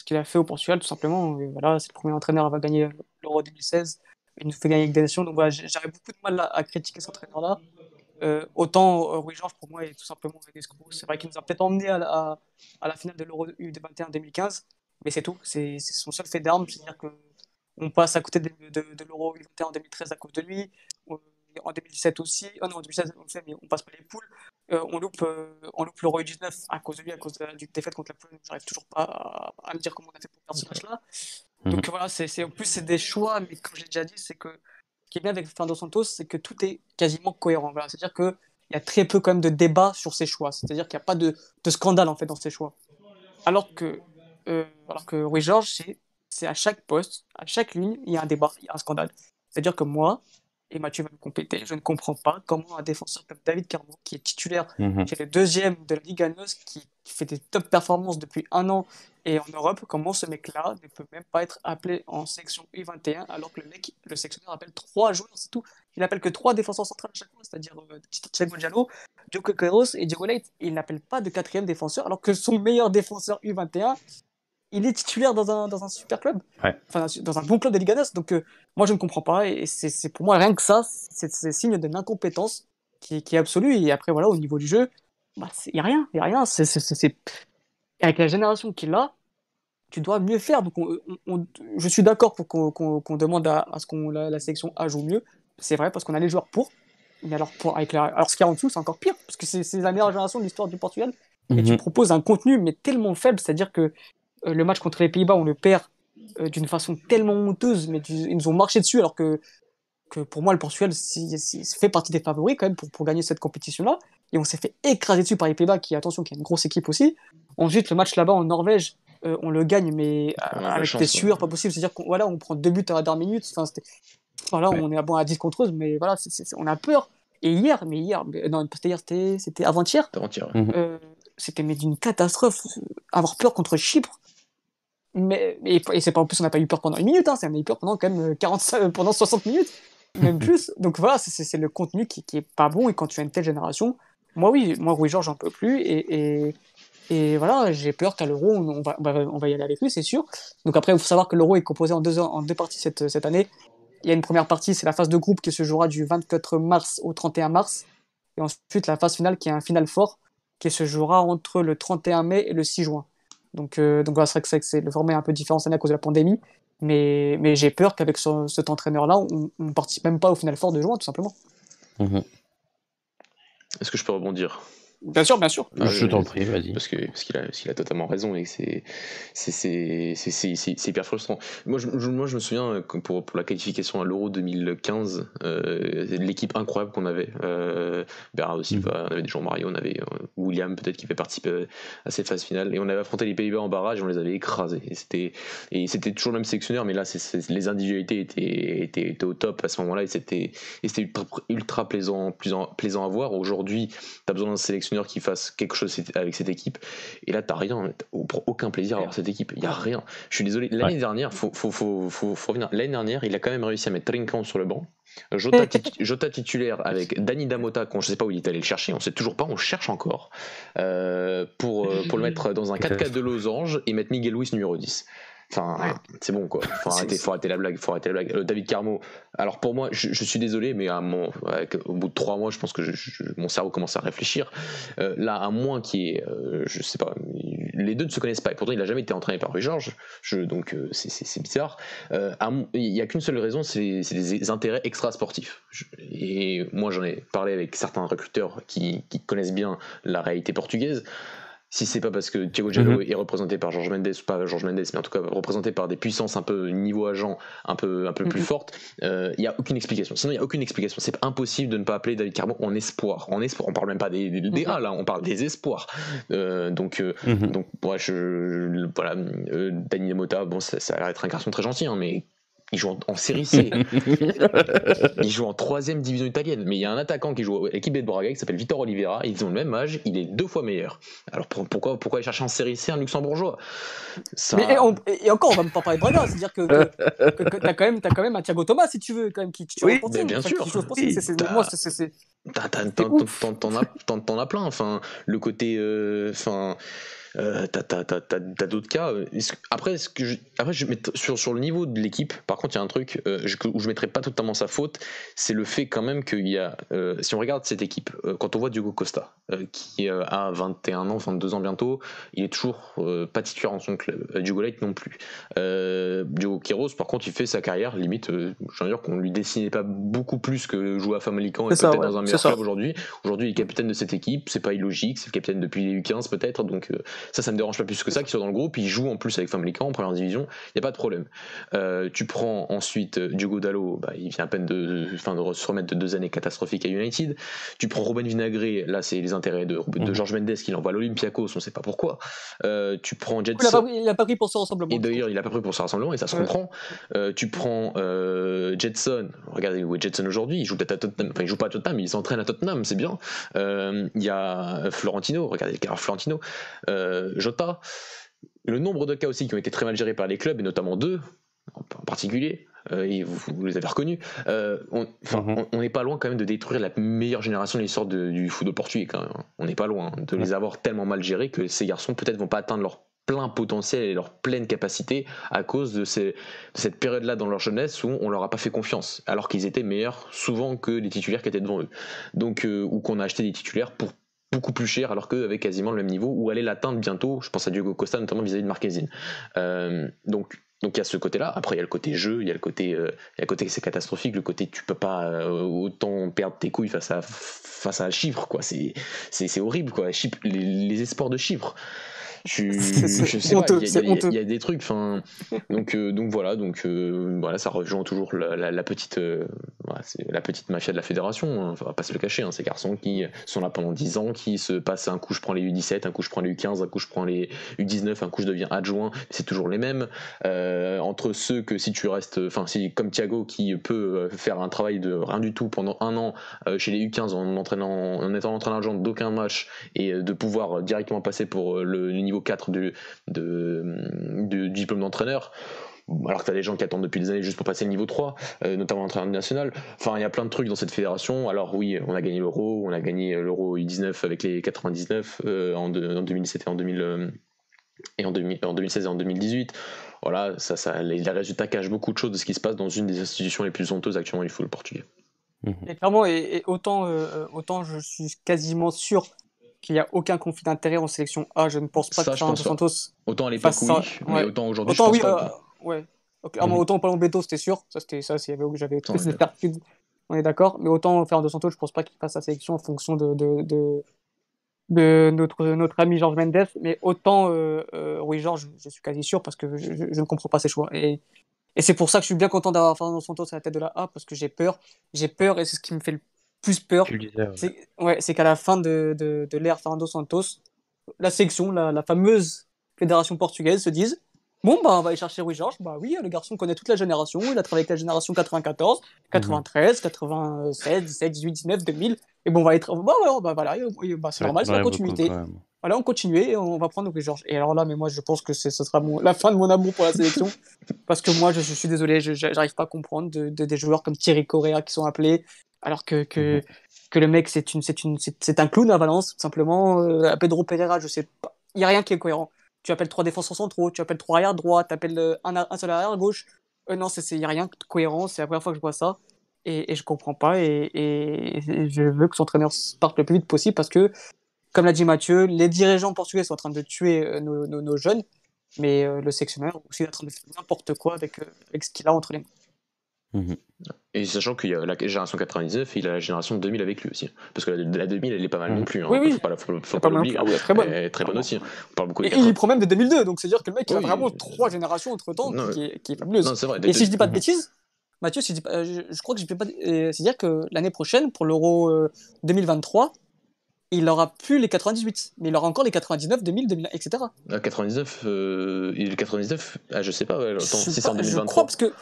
qu'il a fait au Portugal, tout simplement. voilà, c'est le premier entraîneur à avoir gagné l'Euro 2016. Il nous fait gagner avec des nations. Donc voilà, j'avais beaucoup de mal à, critiquer cet entraîneur-là. Euh, autant Rui Georges, pour moi, est tout simplement un escroc. C'est vrai qu'il nous a peut-être emmené à la, à, la finale de l'Euro U21 2015, mais c'est tout. C'est son seul fait d'armes. C'est-à-dire que on passe à côté de, de, l'Euro 2021 en 2013 à cause de lui. Euh, en 2017 aussi. Oh non, en 2016, on fait, mais on passe pas les poules. Euh, on loupe, euh, on loupe l'Euro 19 à cause de lui, à cause de la défaite contre la Pologne. J'arrive toujours pas à, me dire comment on a fait pour perdre ce match-là. Mhm. Donc voilà, c'est, en plus, c'est des choix, mais comme je l'ai déjà dit, c'est que ce qui est bien avec Fernando Santos, c'est que tout est quasiment cohérent. Voilà. C'est-à-dire qu'il y a très peu quand même de débat sur ses choix. C'est-à-dire qu'il n'y a pas de, de, scandale en fait dans ses choix. Alors que, alors que Rui Georges, c'est c'est à chaque poste, à chaque ligne, il y a un débat, il y a un scandale. C'est-à-dire que moi, et Mathieu va me compléter, je ne comprends pas comment un défenseur comme David Carmo, qui est titulaire, Mhm. qui est le deuxième de la Ligue ANOS, qui fait des top performances depuis un an et en Europe, comment ce mec-là ne peut même pas être appelé en section U21 alors que le mec, le sectionneur appelle trois joueurs, c'est tout. Il appelle que trois défenseurs centrales à chaque fois, c'est-à-dire euh, Thiago Diallo, Queiroz et Diego Leite. Il n'appelle pas de quatrième défenseur alors que son meilleur défenseur U21, il est titulaire dans un, dans un super club. Ouais. Enfin, dans un bon club de ANOS. Donc, euh, moi, je ne comprends pas. Et c'est pour moi rien que ça, c'est signe d'une incompétence qui, qui est absolue. Et après, voilà, au niveau du jeu, il bah, n'y a rien. Il a rien. Avec la génération qu'il a, tu dois mieux faire. Donc, on- on- on- je suis d'accord pour qu'on qu'on- qu'on demande à, à ce que la, la sélection A joue mieux. C'est vrai, parce qu'on a les joueurs pour. Mais alors, pour, avec la, alors ce qu'il y a en dessous, c'est encore pire. Parce que c'est la meilleure génération de l'histoire du Portugal et tu Mhm. proposes un contenu mais tellement faible, c'est-à-dire que le match contre les Pays-Bas, on le perd euh, d'une façon tellement honteuse, mais ils nous ont marché dessus alors que, que pour moi, le Portugal si, si- fait partie des favoris quand même pour, pour gagner cette compétition-là. Et on s'est fait écraser dessus par les Pays-Bas, qui, attention, qui est une grosse équipe aussi. Ensuite, le match là-bas en Norvège, euh, on le gagne, mais euh, On a la avec chance, des ouais. sueurs pas possible. C'est-à-dire qu'on voilà, on prend deux buts à la dernière minute. Enfin, voilà, Ouais. on est à, bon, à 10 contre eux, mais voilà, on a peur. Et hier, mais hier, mais- non, c'était hier, c'était c'était avant-hier, Avant-hier. euh, c'était mais d'une catastrophe. Avoir peur contre Chypre. Mais, et, et c'est pas en plus, on n'a pas eu peur pendant une minute, hein, on a eu peur pendant quand même 45, pendant 60 minutes, même plus. Donc voilà, c'est- le contenu qui, qui est pas bon. Et quand tu as une telle génération, moi oui, moi Rui Georges, j'en peux plus. Et, et, et voilà, j'ai peur qu'à l'Euro, on, on va, on, va, on va y aller avec lui, c'est sûr. Donc après, il faut savoir que l'Euro est composé en deux, en deux parties cette, cette année. Il y a une première partie, c'est la phase de groupe qui se jouera du 24 mars au 31 mars. Et ensuite, la phase finale qui est un final fort qui se jouera entre le 31 mai et le 6 juin. Donc, euh, donc voilà, c'est vrai que c'est- le format est un peu différent cette année à cause de la pandémie. Mais, mais j'ai peur qu'avec ce- cet entraîneur-là, on ne participe même pas au final fort de juin, tout simplement. Mhm. Est-ce que je peux rebondir? Bien sûr, bien sûr. Ah, Je t'en prie, vas-y. parce que parce qu'il a, qu'il a totalement raison et c'est c'est c'est c'est c'est- c'est- c'est hyper frustrant. Moi je, je- moi je me souviens euh, que pour pour la qualification à l'Euro 2015, euh, l'équipe incroyable qu'on avait, euh, Bernardo Silva, on avait des Jean Mario, on avait euh, William peut-être qui fait participer à cette phase finale et on avait affronté les Pays-Bas en barrage et on les avait écrasés. Et c'était et c'était toujours le même sélectionneur, mais là les individualités étaient, étaient étaient au top à ce moment-là et c'était ultra, ultra plaisant plaisant plaisant à voir. Aujourd'hui T'as besoin d'un sélectionneur qui fasse quelque chose avec cette équipe. Et là, t'as rien. On prend aucun plaisir à voir cette équipe. Il y a rien. Je suis désolé. L'année dernière, faut, faut, faut, faut, faut revenir. L'année dernière, il a quand même réussi à mettre Trinkan sur le banc. Jota titulaire avec Dani Damota, qu'on je sais pas où il est allé le chercher, on sait toujours pas, on cherche encore, euh, pour, euh, pour le mettre dans un 4-4 de losange et mettre Miguel Luis numéro 10. Enfin, c'est bon quoi. Faut arrêter, faut arrêter la blague. Faut arrêter la blague. Euh, David Carmo. Alors pour moi, je, je suis désolé, mais à mon, au bout de trois mois, je pense que je- je- mon cerveau commence à réfléchir. Euh, là, à moins qu'il y ait, euh, je sais pas, les deux ne se connaissent pas. Et pourtant, il a jamais été entraîné par Rui Georges. Donc c'est- bizarre. Il y a qu'une seule raison, c'est c'est des intérêts extra sportifs. et moi, j'en ai parlé avec certains recruteurs qui, qui connaissent bien la réalité portugaise si c'est pas parce que Thiago Mhm. est représenté par Georges Mendes, pas Georges Mendes, mais en tout cas représenté par des puissances un peu niveau agent, un peu, un peu plus Mhm. fortes, il n'y a aucune explication. Sinon, il n'y a aucune explication. C'est impossible de ne pas appeler David Carmo en espoir. En espoir. On parle même pas des, des, des Mhm. A, là, on parle des espoirs. Euh, donc, euh, donc ouais, je, je- voilà, euh, Dani Mota, bon, ça, ça a l'air d'être un garçon très gentil, hein, mais il joue en, en série C. il joue en troisième division italienne. Mais il y a un attaquant qui joue à l'équipe de Braga qui s'appelle Vitor Oliveira. Ils ont le même âge, il est deux fois meilleur. Alors pour- pourquoi, pourquoi aller chercher en série C un luxembourgeois? Ça- Mais, et, on- et encore, on va pas parler de Braga, c'est-à-dire que, que, que- que t'as quand même, t'as quand même un Thiago Thomas si tu veux, quand même, qui, joue Oui, bien sûr. T'en as, as plein. Enfin, le côté. Enfin. euh, t'as t'as- t'as- t'as- t'as d'autres cas. Est-ce que- Après, que je, après je mets sur, sur le niveau de l'équipe, par contre, il y a un truc euh, je- où je mettrais pas totalement sa faute, c'est le fait quand même qu'il y a. euh, si on regarde cette équipe, euh, quand on voit Diogo Costa, euh, qui euh, a 21 ans, 22 ans bientôt, il est toujours euh, pas titulaire en son club. Euh, Diogo Light non plus. Euh, Diogo Queiroz, par contre, il fait sa carrière, limite, euh, j'ai envie de dire qu'on lui dessinait pas beaucoup plus que jouer à Famalican et C'est ça, peut-être ouais, dans un c'est meilleur ça. club aujourd'hui. Aujourd'hui, il est capitaine de cette équipe, c'est pas illogique, c'est le capitaine depuis les U15 peut-être, donc euh, Ça, ça me dérange pas plus que ça qu'il soit dans le groupe. Il joue en plus avec Famalicão en première division. Il n'y a pas de problème. Euh, tu prends ensuite euh, Diogo Dallo, bah, il vient à peine de, fin, de se remettre de deux années catastrophiques à United. Tu prends Ruben Vinagre, là, c'est les intérêts de, de mhm. Georges Mendes qui l'envoie à l'Olympiakos, on ne sait pas pourquoi. Euh, tu prends Jetson. Il n'a pas, pris pour ce rassemblement. Et d'ailleurs, il n'a pas pris pour ce rassemblement et ça se comprend. tu prends Jetson. Regardez où est Jetson aujourd'hui. Il joue peut-être à Tottenham. Enfin, il joue pas à Tottenham, mais il s'entraîne à Tottenham, c'est bien. Il y a Florentino. Regardez le Florentino. Jota le nombre de cas aussi qui ont été très mal gérés par les clubs, et notamment deux en particulier, euh, et vous, les avez reconnus, euh, mhm. on n'est pas loin quand même de détruire la meilleure génération de l'histoire du football portugais quand même. On n'est pas loin hein, de les avoir tellement mal gérés que ces garçons peut-être vont pas atteindre leur plein potentiel et leur pleine capacité à cause de, cette période-là dans leur jeunesse où on leur a pas fait confiance, alors qu'ils étaient meilleurs souvent que les titulaires qui étaient devant eux. Donc, euh, ou qu'on a acheté des titulaires pour beaucoup plus cher alors qu'eux avaient quasiment le même niveau ou allaient l'atteindre bientôt. Je pense à Diogo Costa notamment vis-à-vis de Marquezine. Euh, donc donc il y a ce côté-là. Après il y a le côté jeu, il y a le côté, euh, il y a le côté c'est catastrophique, le côté tu peux pas euh, autant perdre tes couilles face à face à Chypre quoi. C'est c'est horrible quoi. les, les espoirs de Chypre. Sais pas, il y, a des trucs. Enfin, donc, euh, donc voilà, donc euh, voilà, ça rejoint toujours la, petite, euh, la petite mafia de la fédération. Hein, on va pas se le cacher. Hein, ces garçons qui sont là pendant 10 ans, qui se passent un coup je prends les U17, un coup je prends les U15, un coup je prends les U19, un coup je deviens adjoint. C'est toujours les mêmes. entre ceux que si tu restes, enfin si comme Thiago qui peut faire un travail de rien du tout pendant un an chez les U15 en entraînant, en étant entraîneur d'aucun match et de pouvoir directement passer pour le niveau 4 du, du diplôme d'entraîneur alors que tu as des gens qui attendent depuis des années juste pour passer le niveau 3, euh, notamment l'entraîneur national. Enfin, il y a plein de trucs dans cette fédération. Alors oui, on a gagné l'euro, on a gagné l'euro U19 avec les 99 euh, en, 2007 et en, 2000, euh, et en, 2016 et en 2018. Voilà, ça, ça, les, résultats cachent beaucoup de choses de ce qui se passe dans une des institutions les plus honteuses actuellement du football portugais. Et clairement, et, autant, autant je suis quasiment sûr qu'il n'y a aucun conflit d'intérêt en sélection A. Je ne pense pas que Fernando Santos. Autant à l'époque, oui, mais autant aujourd'hui, je pense oui, pas. Euh, ouais. Okay. Mhm. autant Palombeto, Beto, c'était sûr. Ça, c'était ça. J'avais toutes ces certitudes. On est d'accord. Mais autant Fernando Santos, je ne pense pas qu'il fasse sa sélection en fonction de, de, de, de notre, notre ami Georges Mendes. Mais autant euh, euh, oui, Georges, je suis quasi sûr parce que je, je, ne comprends pas ses choix. Et, et c'est pour ça que je suis bien content d'avoir Fernando Santos à la tête de la A parce que j'ai peur. J'ai peur et c'est ce qui me fait le plus peur, c'est qu'à la fin de, de, de l'ère Fernando Santos, la section, la, la, fameuse fédération portugaise se dise Bon, bah, on va aller chercher Rui Georges. Bah oui, le garçon connaît toute la génération. Il a travaillé avec la génération 94, 93, 96, 17, 18, 19, 2000. Et bon, on va être. Bah, bah voilà, bah, c'est normal, c'est la continuité. Voilà, on continue et on va prendre Rui Georges. Et alors là, mais moi, je pense que ce sera mon, la fin de mon amour pour la sélection. parce que moi, je, je suis désolé, je n'arrive pas à comprendre de, de, des joueurs comme Thierry Correa qui sont appelés, alors que, que, mhm. que le mec, c'est une, c'est une, c'est un clown à Valence, tout simplement. Euh, Pedro Pereira, je sais pas. Il n'y a rien qui est cohérent. Tu appelles trois défenseurs centraux, tu appelles trois arrière droit, tu appelles euh, un, un, seul arrière gauche. Euh, non, il n'y a rien de cohérent. C'est la première fois que je vois ça. Et, et je comprends pas. Et, et, je veux que son entraîneur parte le plus vite possible parce que, comme l'a dit Mathieu, les dirigeants portugais sont en train de tuer euh, nos, nos, jeunes. Mais le sectionneur aussi est en train de faire n'importe quoi avec, avec ce qu'il a entre les mains. Mhm. Et sachant qu'il y a la génération 99 et il a la génération 2000 avec lui aussi. Parce que la, 2000, elle est pas mal non plus. Hein. Oui, oui. Faut pas, faut, pas l'oublier. très bonne. Elle est très bonne aussi. Hein. On parle beaucoup et il prend même de 2002. Donc c'est-à-dire que le mec, il a vraiment trois générations entre temps qui, est, qui est fabuleuse. Vrai, et si je dis pas de bêtises, Mathieu, si je, dis pas, je, crois que je pas. C'est-à-dire que l'année prochaine, pour l'Euro 2023, euh, il aura plus les 98, mais il aura encore les 99, 2000, 2000 etc. 99, euh, il 99, ah, je sais pas, ouais, attends, si c'est en 2023. Je crois parce que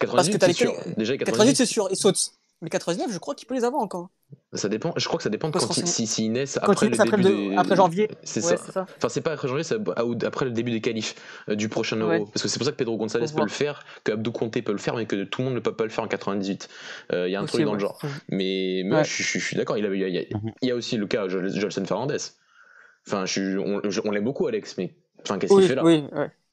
98, c'est sûr. Déjà, 98, c'est sûr, il saute. Mais 99, je crois qu'il peut les avoir encore. Ça dépend, je crois que ça dépend de quand il, si, si naissent après le début de, après janvier. C'est ça. Enfin, c'est pas après janvier, c'est après le début des qualifs euh, du prochain Euro. Parce que c'est pour ça que Pedro González peut le faire, que Abdou Conté peut le faire, mais que tout le monde ne peut pas le faire en 98. Euh, il y a un truc dans le genre. Mais, moi, je, suis d'accord, il, il, y a aussi le cas Jolson Fernandez. Enfin, on, on l'aime beaucoup, Alex, mais enfin, qu'est-ce qu'il fait là? Oui,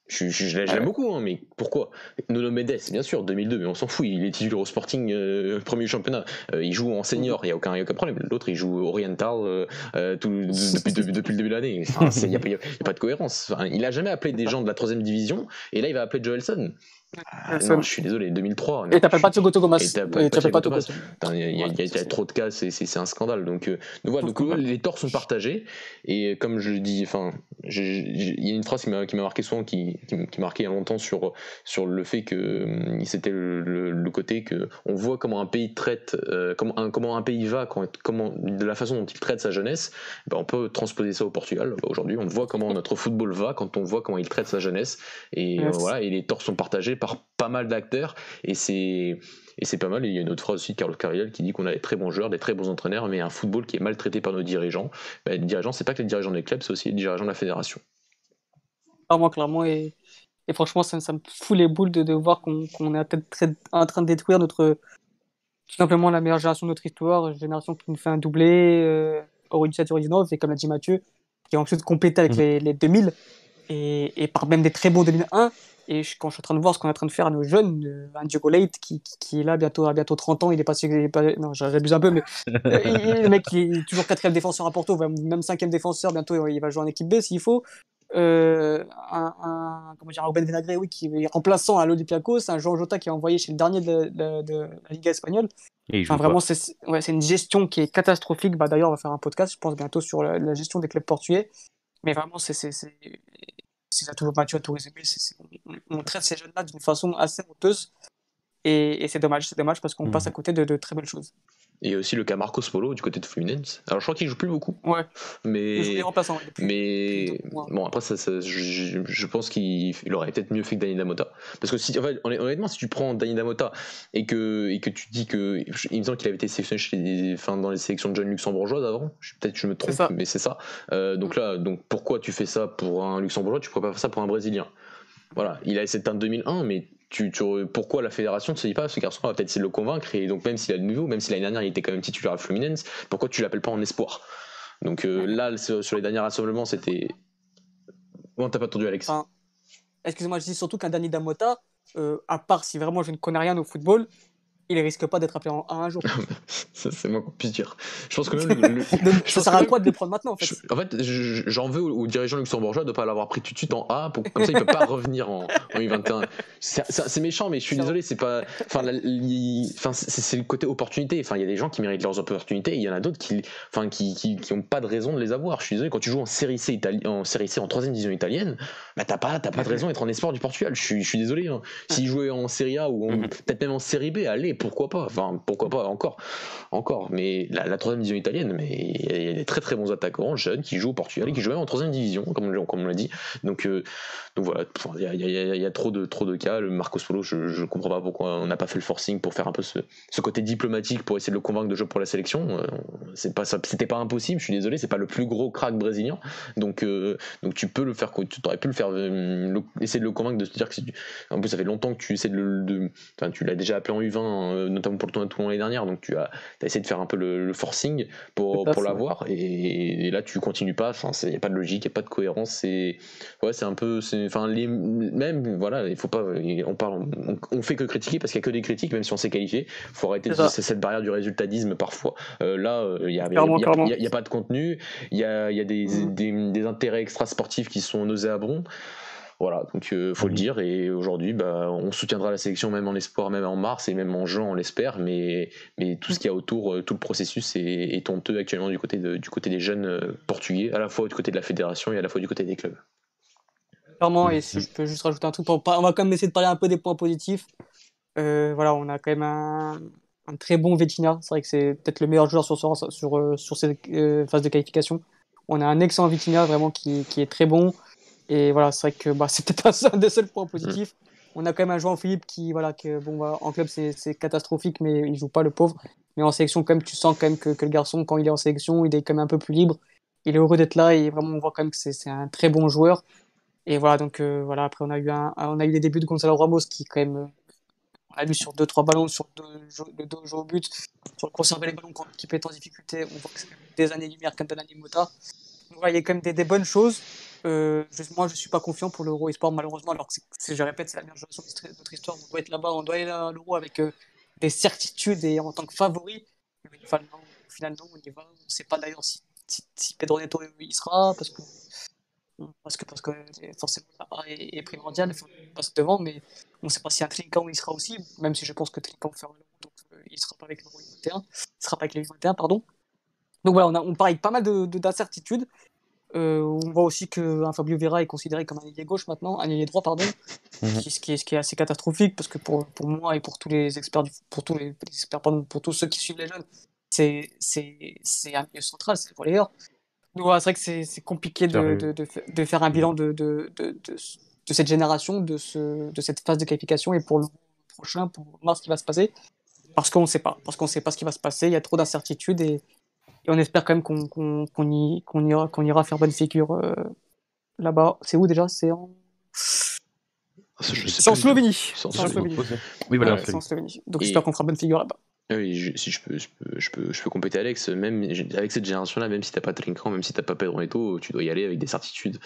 Je, je, l'aime beaucoup, hein, mais pourquoi? Nono Mendes, bien sûr, 2002, mais on s'en fout, il est titulaire au Sporting, euh, premier championnat. Euh, il joue en senior, il n'y a, aucun, aucun problème. L'autre, il joue Oriental euh, tout, depuis, le début de l'année. Il n'y a, a, pas de cohérence. il a jamais appelé des gens de la troisième division, et là, il va appeler Joelson. Ah, non, je suis désolé, 2003. Et t'appelles pas. Et t'appelles pas Thomas. Il y, a trop de cas, c'est un scandale. Donc, euh, donc voilà, donc, les torts sont partagés. Et comme je dis, enfin, il y a une phrase qui m'a marqué souvent, qui, qui, qui marqué il y a longtemps sur, sur le fait que euh, c'était le, le, côté que on voit comment un pays traite, euh, comment, un, comment un pays va, quand, comment, de la façon dont il traite sa jeunesse. Ben on peut transposer ça au Portugal. Ben, aujourd'hui, on voit comment notre football va quand on voit comment il traite sa jeunesse. Et voilà, et les torts sont partagés par pas mal d'acteurs et c'est et c'est pas mal. il y a une autre phrase aussi de Carlos Carriel qui dit qu'on a des très bons joueurs, des très bons entraîneurs, mais un football qui est maltraité par nos dirigeants. Ben, les dirigeants, c'est pas que les dirigeants des clubs, c'est aussi les dirigeants de la fédération. Clairement, clairement. Et, et franchement, ça, ça, me fout les boules de, de voir qu'on est peut-être en train de détruire notre tout simplement la meilleure génération de notre histoire, une génération qui nous fait un doublé, euh, au 17 et comme l'a dit Mathieu, qui a ensuite complété avec mmh. les, les 2000 et, et par même des très bons 2001 et quand je suis en train de voir ce qu'on est en train de faire à nos jeunes, euh, un Diogo Late qui, qui, est là bientôt à bientôt 30 ans, il est pas, non, j'abuse un peu, mais euh, le mec qui est toujours quatrième défenseur à Porto, même cinquième défenseur, bientôt il va jouer en équipe B s'il faut. Euh, un, un, comment dire, Ruben Vinagre, oui, qui est remplaçant à l'Olympiakos, un Jean Jota qui est envoyé chez le dernier de, de, la Liga espagnole. Enfin, vraiment, c'est ouais, une gestion qui est catastrophique. Bah, D'ailleurs, on va faire un podcast, je pense, bientôt sur la, la gestion des clubs portugais. Mais vraiment, c'est c'est a toujours Mathieu a tout résumé. on, traite ces jeunes-là d'une façon assez honteuse. Et, c'est dommage, c'est dommage parce qu'on passe à mhm. côté de, de, très belles choses. Et il y a aussi le cas Marcos Polo du côté de Fluminense. Alors je crois qu'il joue plus beaucoup. Ouais. Mais. Mais. Bon, après, ça, je, pense qu'il aurait peut-être mieux fait que Dani Damota. Parce que si, en fait, honnêtement, si tu prends Dani Damota et que, et que tu dis que. Il me semble qu'il avait été sélectionné chez enfin, dans les sélections de jeunes luxembourgeoises avant. Peut-être que je me trompe, mais c'est ça. Euh, donc là, donc pourquoi tu fais ça pour un luxembourgeois Tu pourrais pas faire ça pour un brésilien? Voilà, il a essayé de 2001, mais tu, pourquoi la fédération ne se dit pas ce garçon? Va peut-être essayer de le convaincre et donc même s'il a le nouveau, même si l'année dernière il était quand même titulaire à Fluminense, pourquoi tu l'appelles pas en espoir? Donc euh, là, sur les derniers rassemblements, c'était. Bon, t'as pas entendu Alex? Excusez-moi, je dis surtout qu'un Dani Damota, euh, à part si vraiment je ne connais rien au football, il risque pas d'être appelé en un jour. c'est moi qu'on puisse dire. Je pense que même ça sert à quoi de le prendre maintenant en fait En fait, j'en veux aux dirigeants luxembourgeois de ne pas l'avoir pris tout de suite en A, pour, comme ça il peut pas revenir en, en U21. C'est méchant, mais je suis désolé, c'est pas. Enfin, enfin c'est le côté opportunité. Enfin, il y a des gens qui méritent leurs opportunités, il y en a d'autres qui, enfin, qui, qui, qui, ont pas de raison de les avoir. Je suis désolé, quand tu joues en série C, en série C, en troisième division italienne, bah t'as pas, as pas de raison d'être en espoir du Portugal. Je suis, je suis désolé. Hein. S'ils jouaient en série A ou mhm. peut-être même en série B, allez, pourquoi pas Enfin, pourquoi pas encore, encore. Mais la, troisième division italienne, mais il y, a des très très bons attaquants jeunes qui jouent au Portugal et qui jouent même en troisième division, comme, comme on l'a dit. Donc, euh, donc voilà, il y, a, trop de trop de cas. Le Marcos Polo, je, ne comprends pas pourquoi on n'a pas fait le forcing pour faire un peu ce, côté diplomatique pour essayer de le convaincre de jouer pour la sélection. Euh, c'est pas c'était pas impossible. Je suis désolé, c'est pas le plus gros crack brésilien. Donc euh, donc tu peux le faire, tu aurais pu le faire, essayer de le convaincre de se dire que en plus ça fait longtemps que tu essaies de le, tu l'as déjà appelé en U20, notamment pour le tournoi de Toulon l'année dernière, donc tu as, as, essayé de faire un peu le, forcing pour, pour l'avoir, et, là tu continues pas, il n'y a pas de logique, il n'y a pas de cohérence, c'est ouais, un peu, enfin, même, voilà, il faut pas, on parle, on, fait que critiquer parce qu'il n'y a que des critiques, même si on s'est qualifié, il faut arrêter cette barrière du résultatisme parfois. Euh, là, il n'y a, a, pas de contenu, il y a, y a des, mmh. des, des, intérêts extra-sportifs qui sont nauséabonds. Voilà, donc il euh, faut le mhm. dire. Et aujourd'hui, bah, on soutiendra la sélection même en espoir, même en mars et même en juin, on l'espère. Mais, mais tout ce qu'il y a autour, euh, tout le processus est, honteux actuellement du côté, du côté des jeunes euh, portugais, à la fois du côté de la fédération et à la fois du côté des clubs. Clairement, et si je peux juste rajouter un truc, on va quand même essayer de parler un peu des points positifs. voilà, on a quand même un, très bon Vitinha. C'est vrai que c'est peut-être le meilleur joueur sur, sur, sur, sur ces phases de qualification. On a un excellent Vitinha vraiment qui, qui est très bon. Et voilà, c'est vrai que bah, c'est peut-être un des seuls points positifs. On a quand même un joueur Philippe qui, voilà, que, bon, bah, en club c'est catastrophique, mais il joue pas le pauvre. Mais en sélection, quand même, tu sens quand même que, que, le garçon, quand il est en sélection, il est quand même un peu plus libre. Il est heureux d'être là et vraiment, on voit quand même que c'est un très bon joueur. Et voilà, donc euh, voilà, après, on a eu, un, on a eu les débuts de Gonzalo Ramos qui, quand même, on a vu sur 2-3 ballons, sur deux, le deux jeux au but, sur le conserver les ballons quand l'équipe est en difficulté. On voit que c'est des années-lumière comme Danani Mota. Donc voilà, il y a quand même des, des bonnes choses. Euh, moi, je suis pas confiant pour l'Euro e-sport, malheureusement, alors que je répète, c'est la meilleure génération de notre histoire. On doit être là-bas, on doit aller à l'Euro avec euh, des certitudes et en tant que favori. finalement, on y va. On ne sait pas d'ailleurs si, Pedro Neto y sera, parce que parce que, parce que forcément la est, est primordial, il faut passer devant, mais on ne sait pas si un Trinquant il sera aussi, même si je pense que Trinquant fera le donc euh, il ne sera pas avec le 21, il sera pas avec les 21, pardon. Donc voilà, on, a, on part avec pas mal d'incertitudes. De, d'incertitudes. Euh, on voit aussi qu'un Fabio Vera est considéré comme un ailier gauche maintenant, un ailier droit, pardon, Mhm. qui- ce, qui est, ce qui est assez catastrophique parce que pour, pour moi et pour tous les experts, du, pour tous les, les experts, pardon, pour tous ceux qui suivent les jeunes, c'est un milieu central, c'est le relayeur. Donc voilà, c'est vrai que c'est compliqué de, Sérieux. de, de, fa- de faire un bilan de, cette génération, de, ce, de cette phase de qualification et pour le prochain, pour voir ce qui va se passer. Parce qu'on ne sait pas, parce qu'on ne sait pas ce qui va se passer, il y a trop d'incertitudes et, et on espère quand même qu'on qu'on qu'on y, qu'on ira, qu'on ira faire bonne figure euh, là-bas. C'est où déjà? C'est en, Je sais c'est en. Slovénie. C'est en Slovénie. Oui, voilà, Ouais, en Slovénie. Donc Et- j'espère qu'on fera bonne figure là-bas. Ah Oui, je- si je peux, je peux, je peux, je peux compléter Alex, même avec cette génération-là, même si t'as pas Trinquant, même si t'as pas Pedro Neto, tu dois y aller avec des certitudes.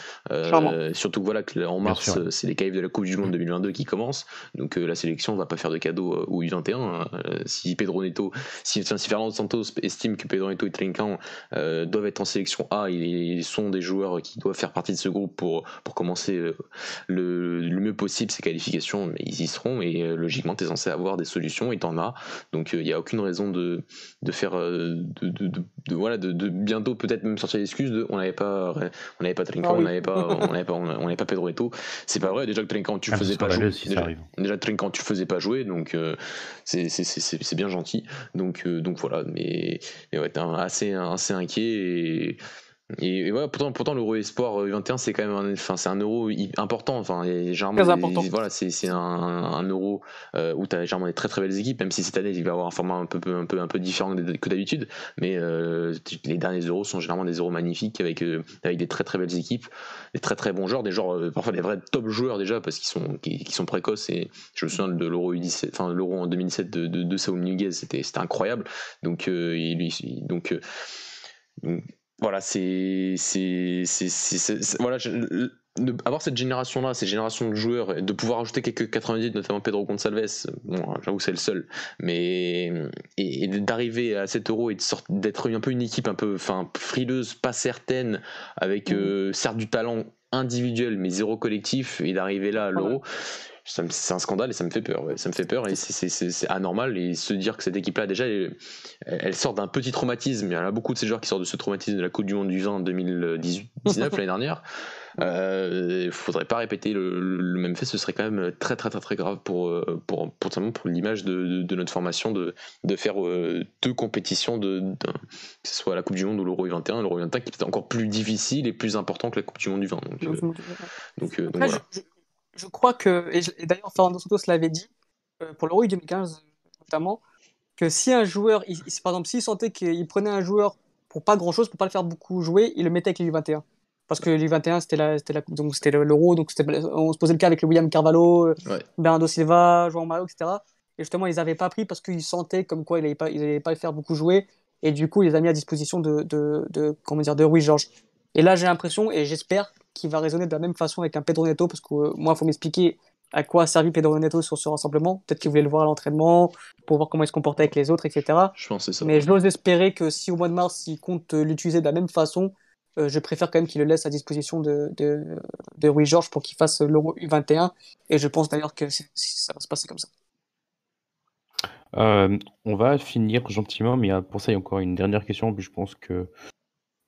Euh, surtout que voilà, que en mars, euh, c'est les qualifs de la Coupe du Monde 2022 qui commencent, donc euh, la sélection va pas faire de cadeau euh, au U21. euh, si Pedro Neto, si, enfin, si Fernando Santos estime que Pedro Neto et Trinquant euh, doivent être en sélection A, ils sont des joueurs qui doivent faire partie de ce groupe pour, pour commencer euh, le, le mieux possible ces qualifications, mais ils y seront et euh, logiquement, tu es censé avoir des solutions et t'en as. Donc il n'y a aucune raison de, de faire euh, de, de, de- de- voilà de, de bientôt peut-être même sortir l'excuse de on n'avait pas on n'avait pas Trinquant, Ah oui. on n'avait pas on n'avait pas on n'avait pas Pedro Neto. C'est pas vrai déjà que Trinquant tu Ah, faisais pas jouer. si déjà, déjà Trinquant tu faisais pas jouer donc euh, c'est bien gentil. Donc euh, donc voilà mais, mais ouais t'es assez assez inquiet et et, et voilà, pourtant, pourtant l'Euro Espoir euh, 21 c'est quand même un, enfin, c'est un euro important. Enfin, Très important. Voilà, c'est un, un euro euh, où tu as généralement des très très belles équipes, même si cette année il va avoir un format un peu, un peu, un peu différent que d'habitude. Mais euh, les derniers euros sont généralement des euros magnifiques avec, euh, avec des très très belles équipes, des très très bons joueurs, des joueurs, euh, parfois des vrais top joueurs déjà parce qu'ils sont, qui, qui sont précoces. Et je me souviens de l'euro U17, enfin l'euro en 2017 de, de, de c'était incroyable. Donc, euh, il, lui- donc, euh, donc, voilà, c'est. Voilà, je- de- avoir cette génération-là, cette génération de joueurs, et de pouvoir ajouter quelques 90, notamment Pedro Gonçalves, bon, j'avoue, c'est le seul, mais. Et, et d'arriver à 7 euros et d'être un peu une équipe un peu enfin, frileuse, pas certaine, avec euh, certes du talent individuel, mais zéro collectif, et d'arriver là à l'euro. C'est un scandale et ça me fait peur. ouais. Ça me fait peur et c'est- anormal. Et se dire que cette équipe-là, déjà, elle, elle sort d'un petit traumatisme. Il y en a beaucoup de ces joueurs qui sortent de ce traumatisme de la Coupe du Monde du vin en 2019, l'année dernière. Euh, Il faudrait pas répéter le, le même fait. Ce serait quand même très, très, très, très grave pour, euh, pour, pour, pour, pour l'image de, de, de notre formation de, de faire euh, deux compétitions, de, de- que ce soit la Coupe du Monde ou l'Euro 21. L'Euro 21 qui est encore plus difficile et plus important que la Coupe du Monde du vin. Donc, euh, donc, euh, donc voilà. je, je- je crois que, et, d'ailleurs Fernando Santos l'avait dit, euh, pour l'Euro 2015 notamment, que si un joueur, il- il- par exemple, s'il sentait qu'il prenait un joueur pour pas grand chose, pour pas le faire beaucoup jouer, il le mettait avec les U21. Parce que les U21, c'était la, donc c'était l'Euro, donc on se posait le cas avec le William Carvalho, euh, Ouais. Bernardo Silva, João Mario, etc. Et justement, ils n'avaient pas pris parce qu'ils sentaient comme quoi ils n'allaient pas, ils allaient pas le faire beaucoup jouer. Et du coup, ils les a mis à disposition de, de, de, comment dire, de Rui Georges. Et là, j'ai l'impression, et j'espère qu'il va raisonner de la même façon avec un Pedro Neto, parce que euh, moi, il faut m'expliquer à quoi a servi Pedro Neto sur ce rassemblement. Peut-être qu'il voulait le voir à l'entraînement, pour voir comment il se comportait avec les autres, etc. Je pense que c'est ça. Mais j'ose espérer que si au mois de mars, il compte euh, l'utiliser de la même façon, euh, je préfère quand même qu'il le laisse à disposition de, de, de Rui Georges pour qu'il fasse l'Euro U21. Et je pense d'ailleurs que ça va se passer comme ça. Euh, on va finir gentiment, mais pour ça, il y a encore une dernière question. Puis je pense que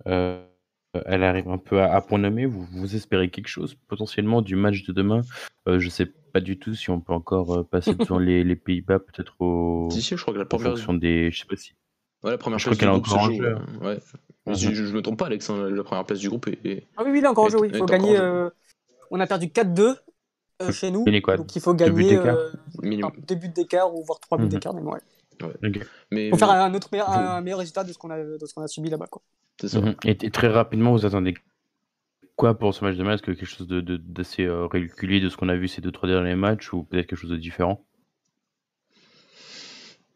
euh, elle arrive un peu à, à point nommé. Vous, vous espérez quelque chose potentiellement du match de demain Euh, Je sais pas du tout si on peut encore euh, passer devant les, les Pays-Bas, peut-être au, Si, si, je crois que la en première, fonction des. Je sais pas si. ouais, la première je place crois du qu'elle est groupe se encore en joue. jeu. euh, Ouais. Mhm. Je, je, je me trompe pas, Alex. hein, la première place du groupe est. est- Ah oui, oui, il est encore en jeu, oui. Il faut en gagner. euh, on a perdu 4-2 euh, chez nous. quoi Donc il faut Deux buts gagner euh, deux buts d'écart ou voire trois buts Mhm. d'écart. Mais ouais. Ok. Mais faut faire un, autre meilleur, un, un meilleur résultat de ce qu'on a, de ce qu'on a subi là-bas. Quoi. Mhm. Et, très rapidement, vous attendez quoi pour ce match de Est-ce que quelque chose de- de- d'assez euh, régulier de ce qu'on a vu ces deux trois derniers matchs ou peut-être quelque chose de différent?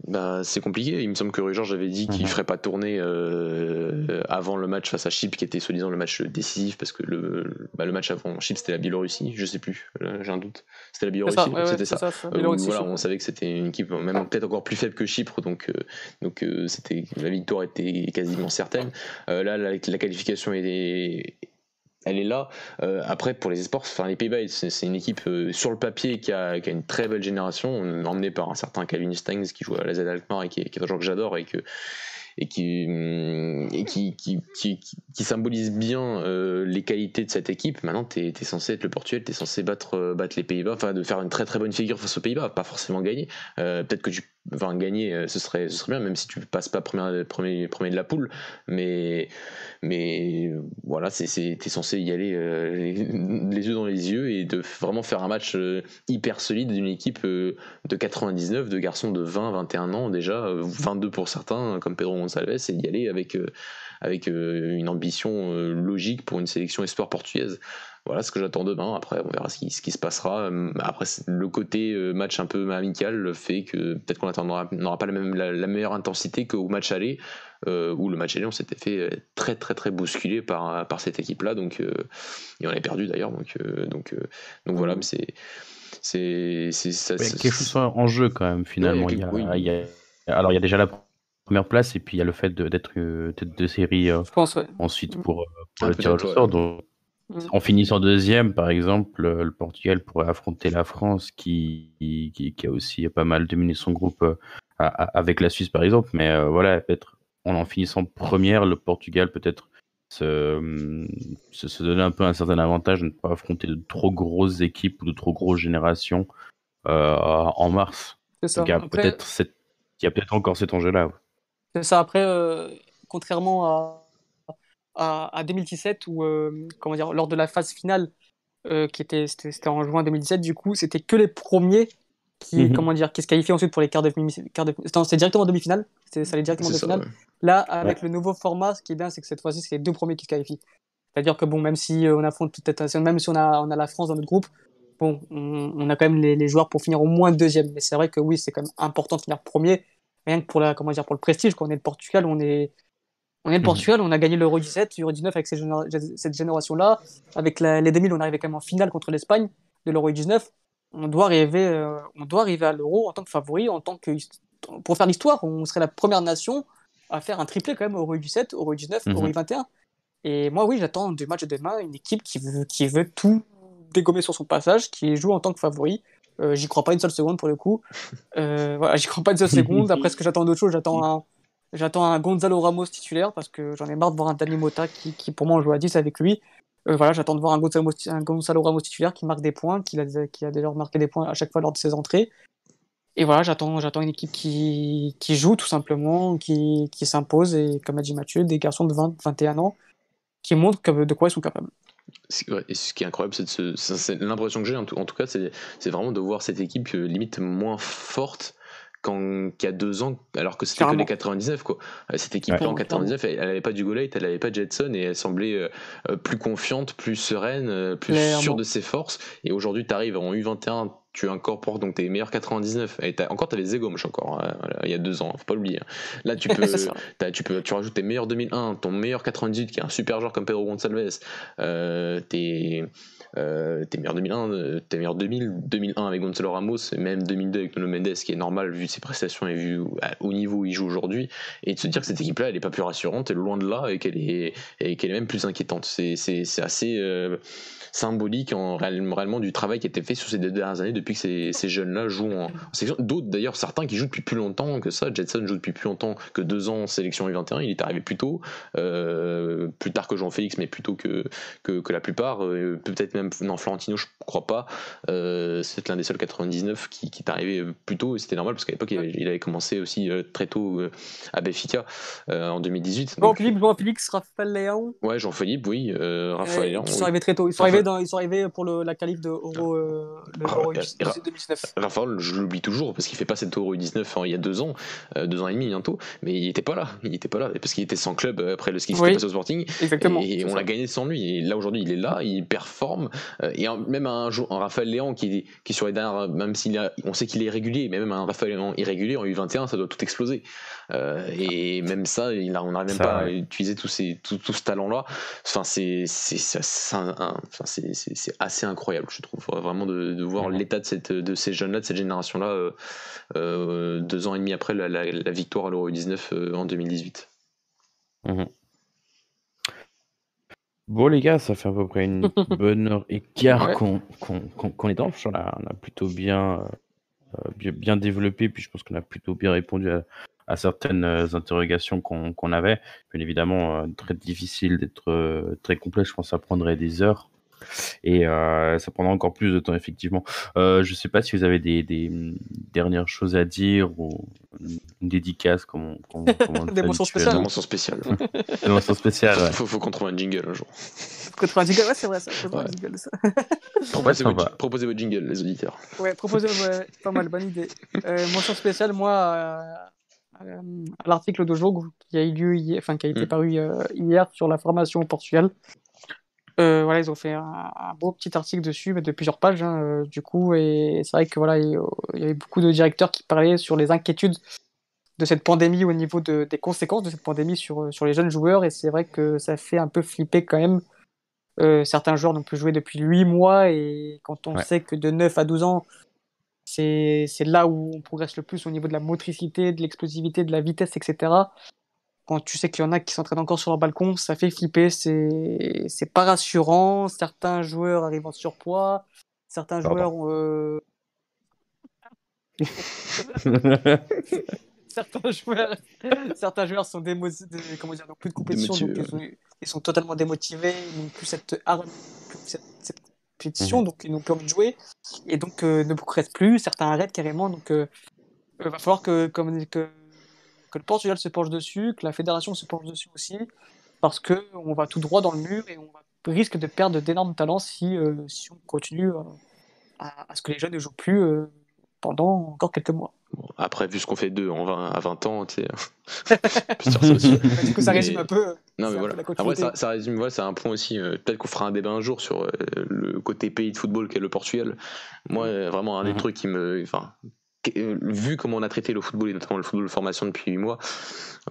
Bah, c'est compliqué. Il me semble que Rui Georges avait dit qu'il Mhm. ferait pas tourner euh, avant le match face à Chypre, qui était soi-disant le match décisif, parce que le, bah, le match avant Chypre c'était la Biélorussie, je sais plus, là, j'ai un doute. C'était la Biélorussie, ça, ouais, ouais, c'était ça. Euh, voilà, on savait que c'était une équipe même peut-être encore plus faible que Chypre, donc, euh, donc euh, c'était la victoire était quasiment certaine. Euh, là, la, la qualification est, elle est là. après, pour les esports, enfin, les Pays-Bas, c'est une équipe sur le papier qui a, une très belle génération, emmenée par un certain Calvin Stangs qui joue à la Z Alkmaar et qui, qui est un joueur que j'adore et que et qui, hum, qui, qui, qui, qui symbolise bien euh, les qualités de cette équipe. Maintenant, tu es, censé être le Portugal, tu es censé battre, euh, battre les Pays-Bas, enfin de faire une très très bonne figure face aux Pays-Bas, pas forcément gagner. Euh, peut-être que tu enfin, gagner, ce serait, ce serait bien, même si tu passes pas premier, premier, premier de la poule. Mais, mais voilà, tu es censé y aller les yeux dans les yeux et de vraiment faire un match hyper solide d'une équipe de 99, de garçons de 20, 21 ans déjà, 22 pour certains, comme Pedro Gonçalves et d'y aller avec, euh, avec euh, une ambition euh, logique pour une sélection espoir portugaise. Voilà ce que j'attends demain. Après, on verra ce qui, ce qui se passera. Après, le côté match un peu amical fait que peut-être qu'on n'aura pas la, même, la, meilleure intensité qu'au match aller, où le match aller, on s'était fait très très très bousculer par, par cette équipe-là. Donc, et on avait perdu d'ailleurs. Donc, donc, donc voilà, mais c'est. C'est, quelque chose en jeu quand même finalement. il y a, alors il y a déjà la première place et puis il y a le fait d'être euh, tête de série euh, ensuite pour, euh, pour le tirage au sort. Donc, en finissant deuxième, par exemple, le Portugal pourrait affronter la France qui, qui, qui a aussi pas mal dominé son groupe avec la Suisse, par exemple. Mais voilà, peut-être en, finissant première, le Portugal peut-être se, se, donner un peu un certain avantage de ne pas affronter de trop grosses équipes ou de trop grosses générations en mars. C'est ça. il y a peut-être encore cet enjeu-là. C'est ça. Après, euh, contrairement à, à, à, 2017, où, euh, comment dire, lors de la phase finale, euh, qui était, c'était en juin 2017, du coup, c'était que les premiers qui, mhm. comment dire, qui se qualifiaient ensuite pour les quarts de, de c'était directement en demi-finale, ça allait directement en demi-finale. Là, avec le nouveau format, ce qui est bien, c'est que cette fois-ci, c'est les deux premiers qui se qualifient. C'est-à-dire que bon, même si on affronte peut-être, même si on a, on a la France dans notre groupe, bon, on, on a quand même les, les, joueurs pour finir au moins deuxième. Mais c'est vrai que oui, c'est quand même important de finir premier rien que pour, la, comment dire, pour le prestige, quand on est le Portugal, on est, on est le mhm. Portugal, on a gagné l'Euro 17, l'Euro 19 avec cette, génération-là. Avec les 2000, on arrivait quand même en finale contre l'Espagne de l'Euro 19. On doit arriver, euh, on doit arriver à l'Euro en tant que favori, en tant que, pour faire l'histoire, on serait la première nation à faire un triplé quand même Euro 17, Euro 19, Euro 21. Et moi, oui, j'attends du match de demain une équipe qui veut, qui veut tout dégommer sur son passage, qui joue en tant que favori, euh, j'y crois pas une seule seconde pour le coup. Euh, voilà, j'y crois pas une seule seconde. Après, ce que j'attends d'autre chose, j'attends un, j'attends un Gonzalo Ramos titulaire parce que j'en ai marre de voir un Dani Mota qui, qui pour moi, joue à 10 avec lui. Euh, voilà, j'attends de voir un Gonzalo, un Gonzalo, Ramos titulaire qui marque des points, qui a, qui a déjà marqué des points à chaque fois lors de ses entrées. Et voilà, j'attends, j'attends une équipe qui, qui joue tout simplement, qui, qui s'impose et comme a dit Mathieu, des garçons de 20, 21 ans qui montrent de quoi ils sont capables ce qui est incroyable, c'est l'impression que j'ai en, tout cas, c'est vraiment de voir cette équipe euh, limite moins forte qu'il y a deux ans, alors que c'était que les 99 quoi. Euh, cette équipe en 99, elle, n'avait pas du Golate, elle n'avait pas Jetson et elle semblait euh, plus confiante, plus sereine, plus sûre de ses forces. Et aujourd'hui, tu arrives en U21, tu incorpores donc tes meilleurs 99 et encore tu avais Zegomosh encore hein, il y a deux ans faut pas l'oublier hein. là tu peux, tu peux tu rajoutes tes meilleurs 2001 ton meilleur 98 qui est un super joueur comme Pedro Gonçalves euh, tes euh, tes meilleurs 2001 euh, tes meilleurs 2000 2001 avec Gonzalo Ramos et même 2002 avec Nuno Mendes qui est normal vu ses prestations et vu au niveau où il joue aujourd'hui. Et de se dire que cette équipe là elle est pas plus rassurante elle est loin de là et qu'elle est et est même plus inquiétante. C'est assez euh, symbolique en réellement du travail qui a été fait sur ces deux dernières années depuis que ces, ces jeunes-là jouent en, sélection. D'autres d'ailleurs, certains qui jouent depuis plus longtemps que ça. Jetson joue depuis plus longtemps que deux ans en sélection U21. Il est arrivé plus tôt, euh, plus tard que Jean-Félix, mais plus tôt que, que, que la plupart. Euh, peut-être même, non, Florentino, je crois pas. Euh, c'est l'un des seuls 99 qui, qui est arrivé plus tôt. C'était normal parce qu'à l'époque, il, avait commencé aussi très tôt à Béfica en 2018. Jean-Philippe, Jean-Félix, Raphaël Léon. Ouais, Jean-Philippe, oui. Raphaël Léon. Ils sont arrivés très tôt. Ils sont arrivés ils sont arrivés pour le, la qualif de Euro, euh, Euro 2019. Raphaël, je l'oublie toujours parce qu'il fait pas cette Euro 19 il y a deux ans, euh, deux ans et demi bientôt, mais il était pas là. Il était pas là parce qu'il était sans club après le ski oui, passé au Sporting. Exactement. Et, on l'a gagné sans lui. Et là aujourd'hui, il est là, il performe. Euh, et même un, un Raphaël Léon qui, qui sur les dernières, même s'il on sait qu'il est régulier, mais même un Raphaël Léon irrégulier en U21, ça doit tout exploser. Et même ça, il a, on n'arrive même pas à utiliser tous ces, tout, tout ce talent-là. Enfin, c'est, assez incroyable, je trouve, vraiment de, voir l'état de, de ces jeunes-là, de cette génération-là, euh, euh, deux ans et demi après la, victoire à l'Euro 19 euh, en 2018. Mhm. Bon les gars, ça fait à peu près une bonne heure et quart Ouais. qu'on qu'on qu'on qu'on est dans. On a, on a plutôt bien, euh, bien, bien développé, puis je pense qu'on a plutôt bien répondu à, à certaines euh, interrogations qu'on qu'on avait. Bien évidemment, euh, très difficile d'être euh, très complet. Je pense que ça prendrait des heures. Et euh, ça prendra encore plus de temps, effectivement. Euh, je sais pas si vous avez des, des, mm, dernières choses à dire ou une dédicace, comme on, comme, comme on le Des mentions spéciales. Des mentions spéciales, ouais. faut, faut qu'on trouve un jingle un jour. Contre un jingle, ouais, c'est vrai ça. un Ouais. jingle, ça. Proposez, ça votre, va. proposez votre jingle, les auditeurs. Ouais, proposé, ouais, pas mal, bonne idée. Euh, mention spéciale, moi, à l'article de jour qui a eu lieu hier, enfin qui a été Mm. paru euh, hier sur la formation au Portugal. Euh, voilà, ils ont fait un, un beau petit article dessus, de plusieurs pages, hein, euh, du coup, et c'est vrai que voilà, il il y avait beaucoup de directeurs qui parlaient sur les inquiétudes de cette pandémie au niveau de- des conséquences de cette pandémie sur, sur les jeunes joueurs, et c'est vrai que ça fait un peu flipper quand même. Euh, certains joueurs n'ont plus joué depuis 8 mois, et quand on Ouais. sait que de 9 à 12 ans, c'est là où on progresse le plus au niveau de la motricité, de l'explosivité, de la vitesse, etc. Quand tu sais qu'il y en a qui s'entraînent encore sur leur balcon, ça fait flipper, c'est pas rassurant. Certains joueurs arrivent en surpoids, certains Pardon. joueurs euh, certains joueurs certains joueurs sont démo dé- comment dire, n'ont plus de compétition, donc Démotivés, ils sont, ils sont totalement démotivés, ils n'ont plus cette compétition, Mhm. donc ils n'ont plus envie de jouer et donc euh, ne progressent plus. Certains arrêtent carrément, donc euh, il va falloir que, comme, que que le Portugal se penche dessus, que la fédération se penche dessus aussi, parce que on va tout droit dans le mur et on risque de perdre d'énormes talents si, euh, si on continue euh, à, à ce que les jeunes ne jouent plus euh, pendant encore quelques mois. Bon, après, vu ce qu'on fait d'eux en 20, à 20 ans, tu sais. du coup, ça Mais- résume un peu. Non, mais voilà. Après, ça, ça résume, voilà, c'est un point aussi. euh, Peut-être qu'on fera un débat un jour sur euh, le côté pays de football qu'est le Portugal. Moi, euh, vraiment, un des Mhm. trucs qui me. Enfin, vu comment on a traité le football, et notamment le football de formation depuis 8 mois,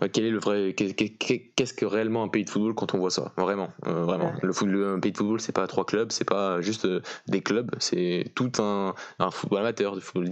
euh, quel est le vrai. qu'est- qu'est- Qu'est-ce que réellement un pays de football quand on voit ça? Vraiment. euh, vraiment. Le, foot, le- un pays de football, c'est pas trois clubs, c'est pas juste euh, des clubs, c'est tout un, un football amateur, du football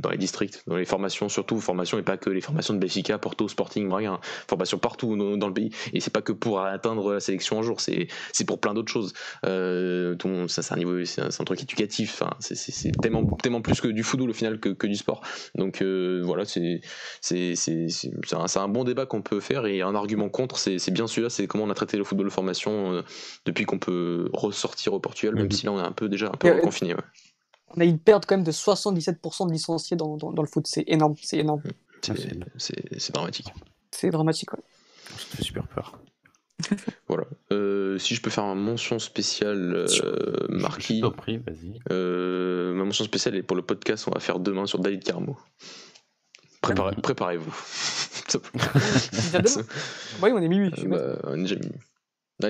dans les districts, dans les formations, surtout formations, et pas que les formations de Benfica, Porto, Sporting, Braga, formations partout dans, dans le pays. Et c'est pas que pour atteindre la sélection un jour, c'est pour plein d'autres choses. Euh, tout le monde- ça, c'est un niveau, c'est un, truc éducatif. Enfin, c'est tellement, tellement plus que du football au final que, que du sport. Donc euh, voilà, c'est c'est c'est c'est- c'est un, un bon débat qu'on peut faire et un argument contre, c'est c'est bien celui-là, c'est comment on a traité le football de formation euh, depuis qu'on peut ressortir au Portugal, même si là on est un peu déjà un peu confiné. On a une perte quand même de 77% de licenciés dans, dans, dans le foot. C'est énorme, c'est énorme. C'est- C'est c'est dramatique. C'est dramatique. ouais. Ça fait super peur. Voilà. Euh, si je peux faire une mention spéciale, euh, Marquis, prie, vas-y. euh, ma mention spéciale est pour le podcast, on va faire demain sur David Carmo. Préparez- Préparez-vous. Déjà demain Oui, on est minuit. Bah, on est déjà minuit.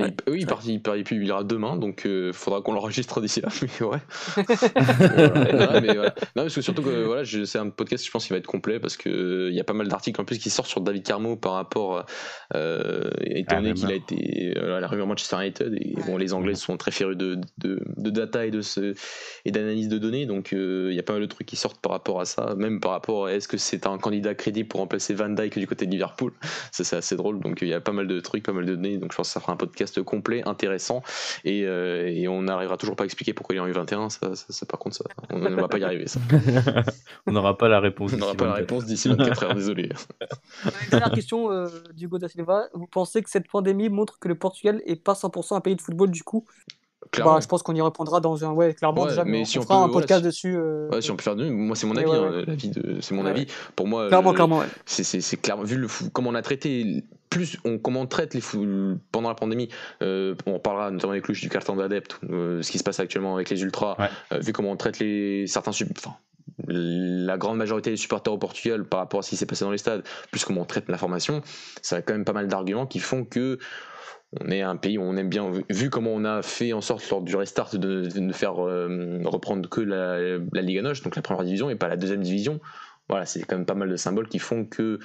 Ouais. il, oui, il, part, il, part- il publiera demain, donc il faudra qu'on l'enregistre d'ici là. Mais ouais. Voilà. Non, mais voilà. Non, parce que surtout que voilà, c'est un podcast, je pense, qui va être complet parce que euh, il y a pas mal d'articles en plus qui sortent sur David Carmo par rapport, euh, étant Ah, donné qu'il a été euh, à la rumeur Manchester United et Ouais. bon, les Anglais sont très férus de, de, de data et de ce, et d'analyse de données, donc euh, il y a pas mal de trucs qui sortent par rapport à ça, même par rapport à est-ce que c'est un candidat crédible pour remplacer Van Dyke du côté de Liverpool? Ça c'est assez drôle, donc il y a pas mal de trucs, pas mal de données, donc je pense que ça fera un podcast complet, intéressant, et, euh, et on n'arrivera toujours pas à expliquer pourquoi il est en U21, ça, ça, ça, par contre ça, on ne va pas y arriver ça. On n'aura pas la réponse. On n'aura d'ici pas la 24. réponse d'ici 24 heures, désolé. Une dernière question euh, d'Hugo da Silva. Vous pensez que cette pandémie montre que le Portugal est pas 100% un pays de football du coup? Clairement. bah, Je pense qu'on y répondra dans un. Ouais, clairement, Ouais, déjà, mais on, si on fera peut- un voilà, podcast si- dessus. euh, Ouais, si on peut faire deux, moi c'est mon avis, ouais, hein, l'avis de- c'est mon Ouais. avis. Pour moi, Clairement, le- clairement, c'est clairement vu le fou, comment on a traité plus on comment on traite les fous pendant la pandémie euh, on parlera notamment avec Luche du carton d'adepte euh, ce qui se passe actuellement avec les ultras Ouais. euh, vu comment on traite les certains enfin la grande majorité des supporters au Portugal par rapport à ce qui s'est passé dans les stades plus comment on traite la formation ça a quand même pas mal d'arguments qui font que on est un pays où on aime bien, vu comment on a fait en sorte lors du restart de, de ne faire euh, reprendre que la, la Liga Noche, donc la première division et pas la deuxième division. Voilà, c'est quand même pas mal de symboles qui font que,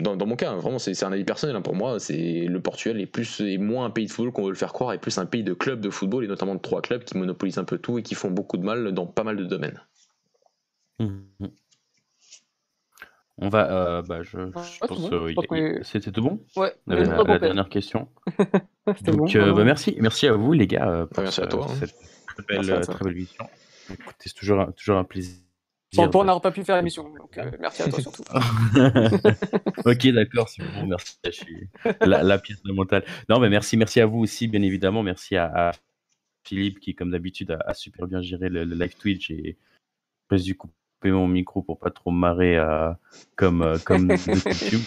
dans, dans mon cas, vraiment, c'est un avis personnel. hein, pour moi, c'est le Portugal est plus et moins un pays de football qu'on veut le faire croire, et plus un pays de clubs de football et notamment de trois clubs qui monopolisent un peu tout et qui font beaucoup de mal dans pas mal de domaines. Mhm. On va, euh, bah, je, je Ouais, pense, bon. euh, c'était tout bon? Ouais, On avait on est la, dernière question. Donc, bon. euh, bah, merci, merci à vous les gars euh, pour merci à toi, hein. cette très belle, Merci à euh, toi. très belle émission. Écoutez, c'est toujours, toujours un plaisir. Sans toi, on de- n'aurait pas pu faire l'émission. Donc, euh, merci à toi surtout. ok, d'accord, c'est bon, merci. Je suis la, la pièce fondamentale. Non, mais merci, merci à vous aussi, bien évidemment. Merci à, à Philippe qui, comme d'habitude, a, a super bien géré le, le live Twitch et j'ai dû couper mon micro pour pas trop marrer euh, comme, euh, comme de coutume.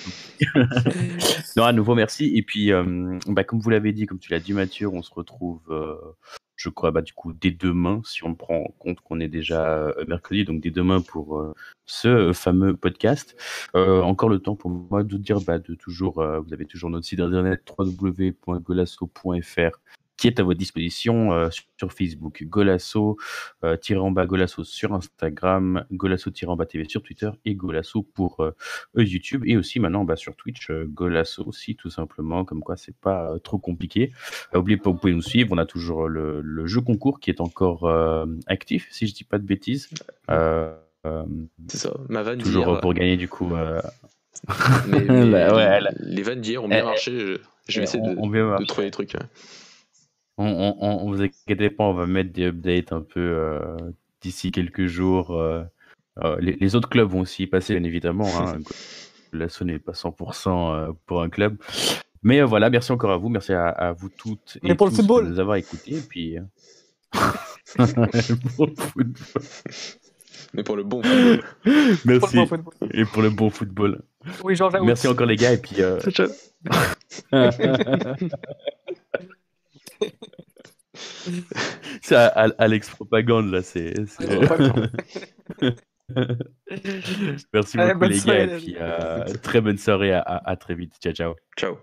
non, à nouveau, merci. Et puis, euh, bah, comme vous l'avez dit, comme tu l'as dit, Mathieu, on se retrouve, je crois, bah, du coup, dès demain, si on prend en compte qu'on est déjà mercredi, donc dès demain pour ce fameux podcast. Encore le temps pour moi de dire bah, de toujours, vous avez toujours notre site internet www.golasso.fr qui est à votre disposition euh, sur, sur Facebook, Golasso, euh, bas Golasso sur Instagram, Golasso bas TV sur Twitter et Golasso pour euh, euh, YouTube et aussi maintenant bah, sur Twitch, Golasso aussi tout simplement, comme quoi c'est pas trop compliqué. N'oubliez pas, vous pouvez nous suivre, on a toujours le, le jeu concours qui est encore actif, si je dis pas de bêtises. C'est ça. Ma vanne toujours pour gagner du coup. mais, mais Bah ouais, les, les vannes d'hier ont bien elle- marché. Je, je vais essayer on, de, on trouver des trucs. hein. On, on, on, vous inquiétez pas, on va mettre des updates un peu euh, d'ici quelques jours. euh, euh, les, les autres clubs vont aussi y passer, bien évidemment. Hein. L'assaut n'est pas 100% euh, pour un club. Mais euh, voilà, merci encore à vous, merci à, à vous toutes et Mais pour le tous football. de nous avoir écoutés. Et puis, pour le football. Mais pour le bon football. Merci. Football. Et pour le bon football. Oui, Georges. Merci encore les gars. Et puis, euh, c'est Alex Propagande là, c'est. Merci Allez, beaucoup les soirée, gars et les puis euh, très bonne soirée à, à- à très vite. Ciao ciao. Ciao.